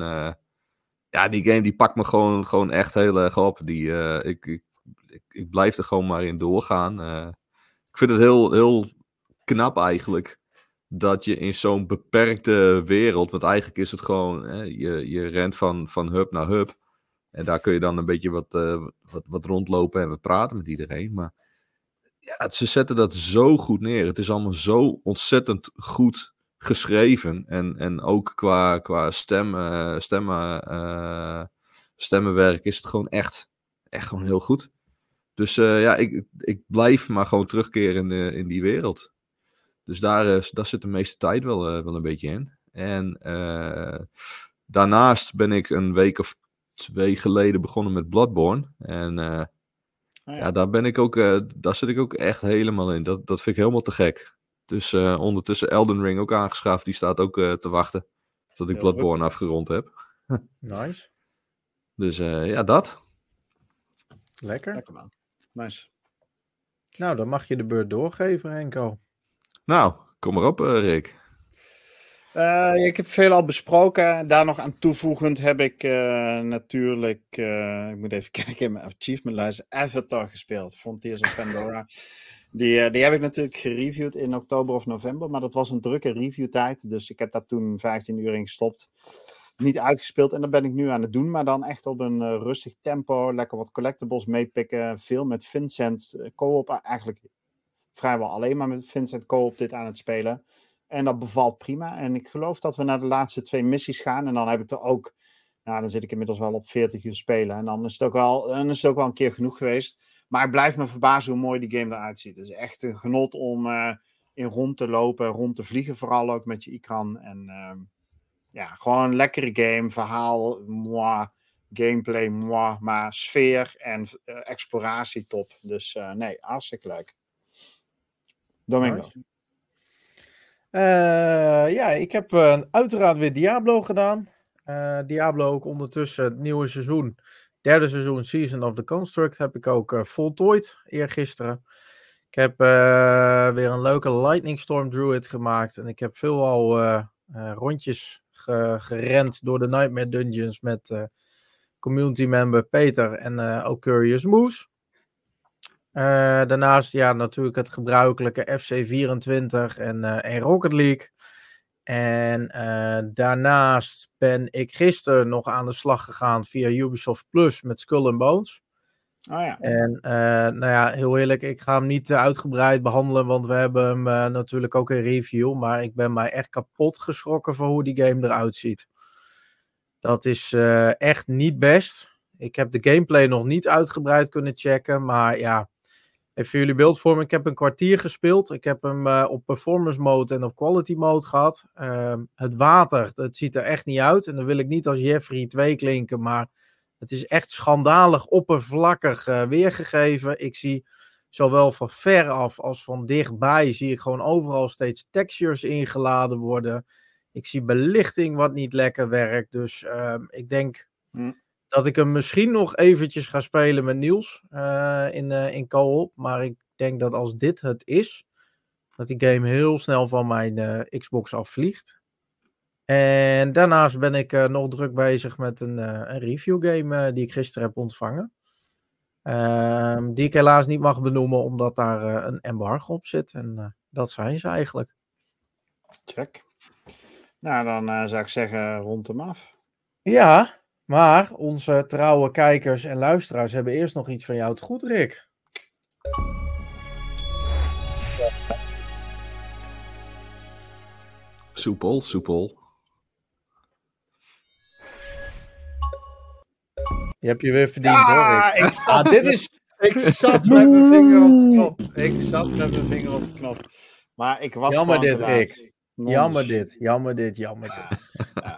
ja, die game die pakt me gewoon, gewoon echt heel erg op. Die, ik, ik, ik, ik, blijf er gewoon maar in doorgaan. Ik vind het heel, heel knap eigenlijk dat je in zo'n beperkte wereld, want eigenlijk is het gewoon, hè, je, je rent van, van hub naar hub. En daar kun je dan een beetje wat, uh, wat, wat rondlopen en we praten met iedereen. Maar ja, ze zetten dat zo goed neer. Het is allemaal zo ontzettend goed geschreven. En, en ook qua, qua stemmen, stemmen, uh, stemmenwerk is het gewoon echt, echt gewoon heel goed. Dus ja, ik, ik blijf maar gewoon terugkeren in die wereld. Dus daar, uh, daar zit de meeste tijd wel, wel een beetje in. En daarnaast ben ik een week of twee geleden begonnen met Bloodborne. En oh ja. ja. daar ben ik ook, daar zit ik ook echt helemaal in. Dat, dat vind ik helemaal te gek. Dus uh, ondertussen Elden Ring ook aangeschaft. Die staat ook uh, te wachten. Tot ik Bloodborne afgerond heb. *laughs*
nice.
Dus uh, ja, dat.
Lekker.
Lekker man. Nice.
Nou, dan mag je de beurt doorgeven, Henko.
Nou, kom maar op, Rick.
Uh, ik heb veel al besproken. Daar nog aan toevoegend heb ik uh, natuurlijk, ik moet even *laughs* kijken in mijn achievement lijst, Avatar gespeeld. Frontiers of Pandora. Die, die heb ik natuurlijk gereviewd in oktober of november, maar dat was een drukke reviewtijd. Dus ik heb daar toen 15 uur in gestopt. Niet uitgespeeld en dat ben ik nu aan het doen, maar dan echt op een rustig tempo. Lekker wat collectibles meepikken. Veel met Vincent co-op, eigenlijk vrijwel alleen maar met Vincent co-op dit aan het spelen. En dat bevalt prima. En ik geloof dat we naar de laatste twee missies gaan. En dan heb ik er ook. Nou, dan zit ik inmiddels wel op 40 uur spelen. En dan is het ook wel, is het ook wel een keer genoeg geweest. Maar ik blijf me verbazen hoe mooi die game eruit ziet. Het is echt een genot om uh, in rond te lopen, rond te vliegen, vooral ook met je ikran. En uh, ja, gewoon een lekkere game. Verhaal, moi. Gameplay, moi. Maar sfeer en uh, exploratie top. Dus nee, hartstikke leuk. Domingo. Nice.
Uh, ja, ik heb uh, uiteraard weer Diablo gedaan. Uh, Diablo ook ondertussen het nieuwe seizoen. Derde seizoen Season of the Construct heb ik ook voltooid eergisteren. Ik heb weer een leuke Lightning Storm Druid gemaakt. En ik heb veel al rondjes ge gerend door de Nightmare Dungeons met community member Peter en ook Curious Moose. Uh, daarnaast ja, natuurlijk het gebruikelijke FC24 en, uh, en Rocket League. En uh, daarnaast ben ik gisteren nog aan de slag gegaan via Ubisoft Plus met Skull and Bones.
Oh ja.
En nou ja, heel eerlijk, ik ga hem niet uitgebreid behandelen, want we hebben hem natuurlijk ook in review. Maar ik ben mij echt kapot geschrokken van hoe die game eruit ziet. Dat is echt niet best. Ik heb de gameplay nog niet uitgebreid kunnen checken, maar ja, even voor beeldvorming. Ik heb een kwartier gespeeld. Ik heb hem eh, op performance mode en op quality mode gehad. Ehm, het water, dat ziet er echt niet uit. En dan wil ik niet als Jeffrey 2 klinken, maar het is echt schandalig oppervlakkig eh, weergegeven. Ik zie zowel van ver af als van dichtbij, zie ik gewoon overal steeds textures ingeladen worden. Ik zie belichting wat niet lekker werkt. Dus ehm, ik denk
Hm.
Dat ik hem misschien nog eventjes ga spelen met Niels eh, in, eh, in co-op. Maar ik denk dat als dit het is, dat die game heel snel van mijn eh, Xbox afvliegt. En daarnaast ben ik nog druk bezig met een, een review game die ik gisteren heb ontvangen. Ehm, die ik helaas niet mag benoemen, omdat daar een embargo op zit. En dat zijn ze eigenlijk.
Check. Nou, dan zou ik zeggen, rond hem af.
Ja, maar onze trouwe kijkers en luisteraars hebben eerst nog iets van jou te goed, Rick.
Soepel, soepel.
Die heb je weer verdiend, hoor, Rick.
ik zat,
Ah, dit is...
ik zat met mijn vinger op de knop. Ik zat met mijn vinger op de knop. Maar ik was
Jammer dit. Rick. Jammer dit, jammer dit, jammer dit. *laughs*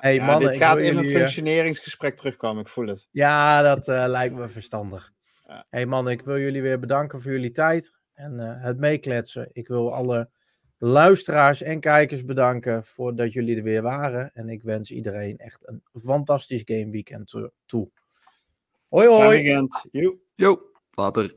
Hey,
ja,
mannen,
dit
ik
gaat in een
jullie, eh,
functioneringsgesprek terugkomen, ik voel het.
Ja, dat eh, lijkt me verstandig.
Ja.
hey man, ik wil jullie weer bedanken voor jullie tijd en eh, het meekletsen. Ik wil alle luisteraars en kijkers bedanken voor dat jullie er weer waren. En ik wens iedereen echt een fantastisch game weekend toe-. Hoi hoi!
weekend. Joe.
Yo, later.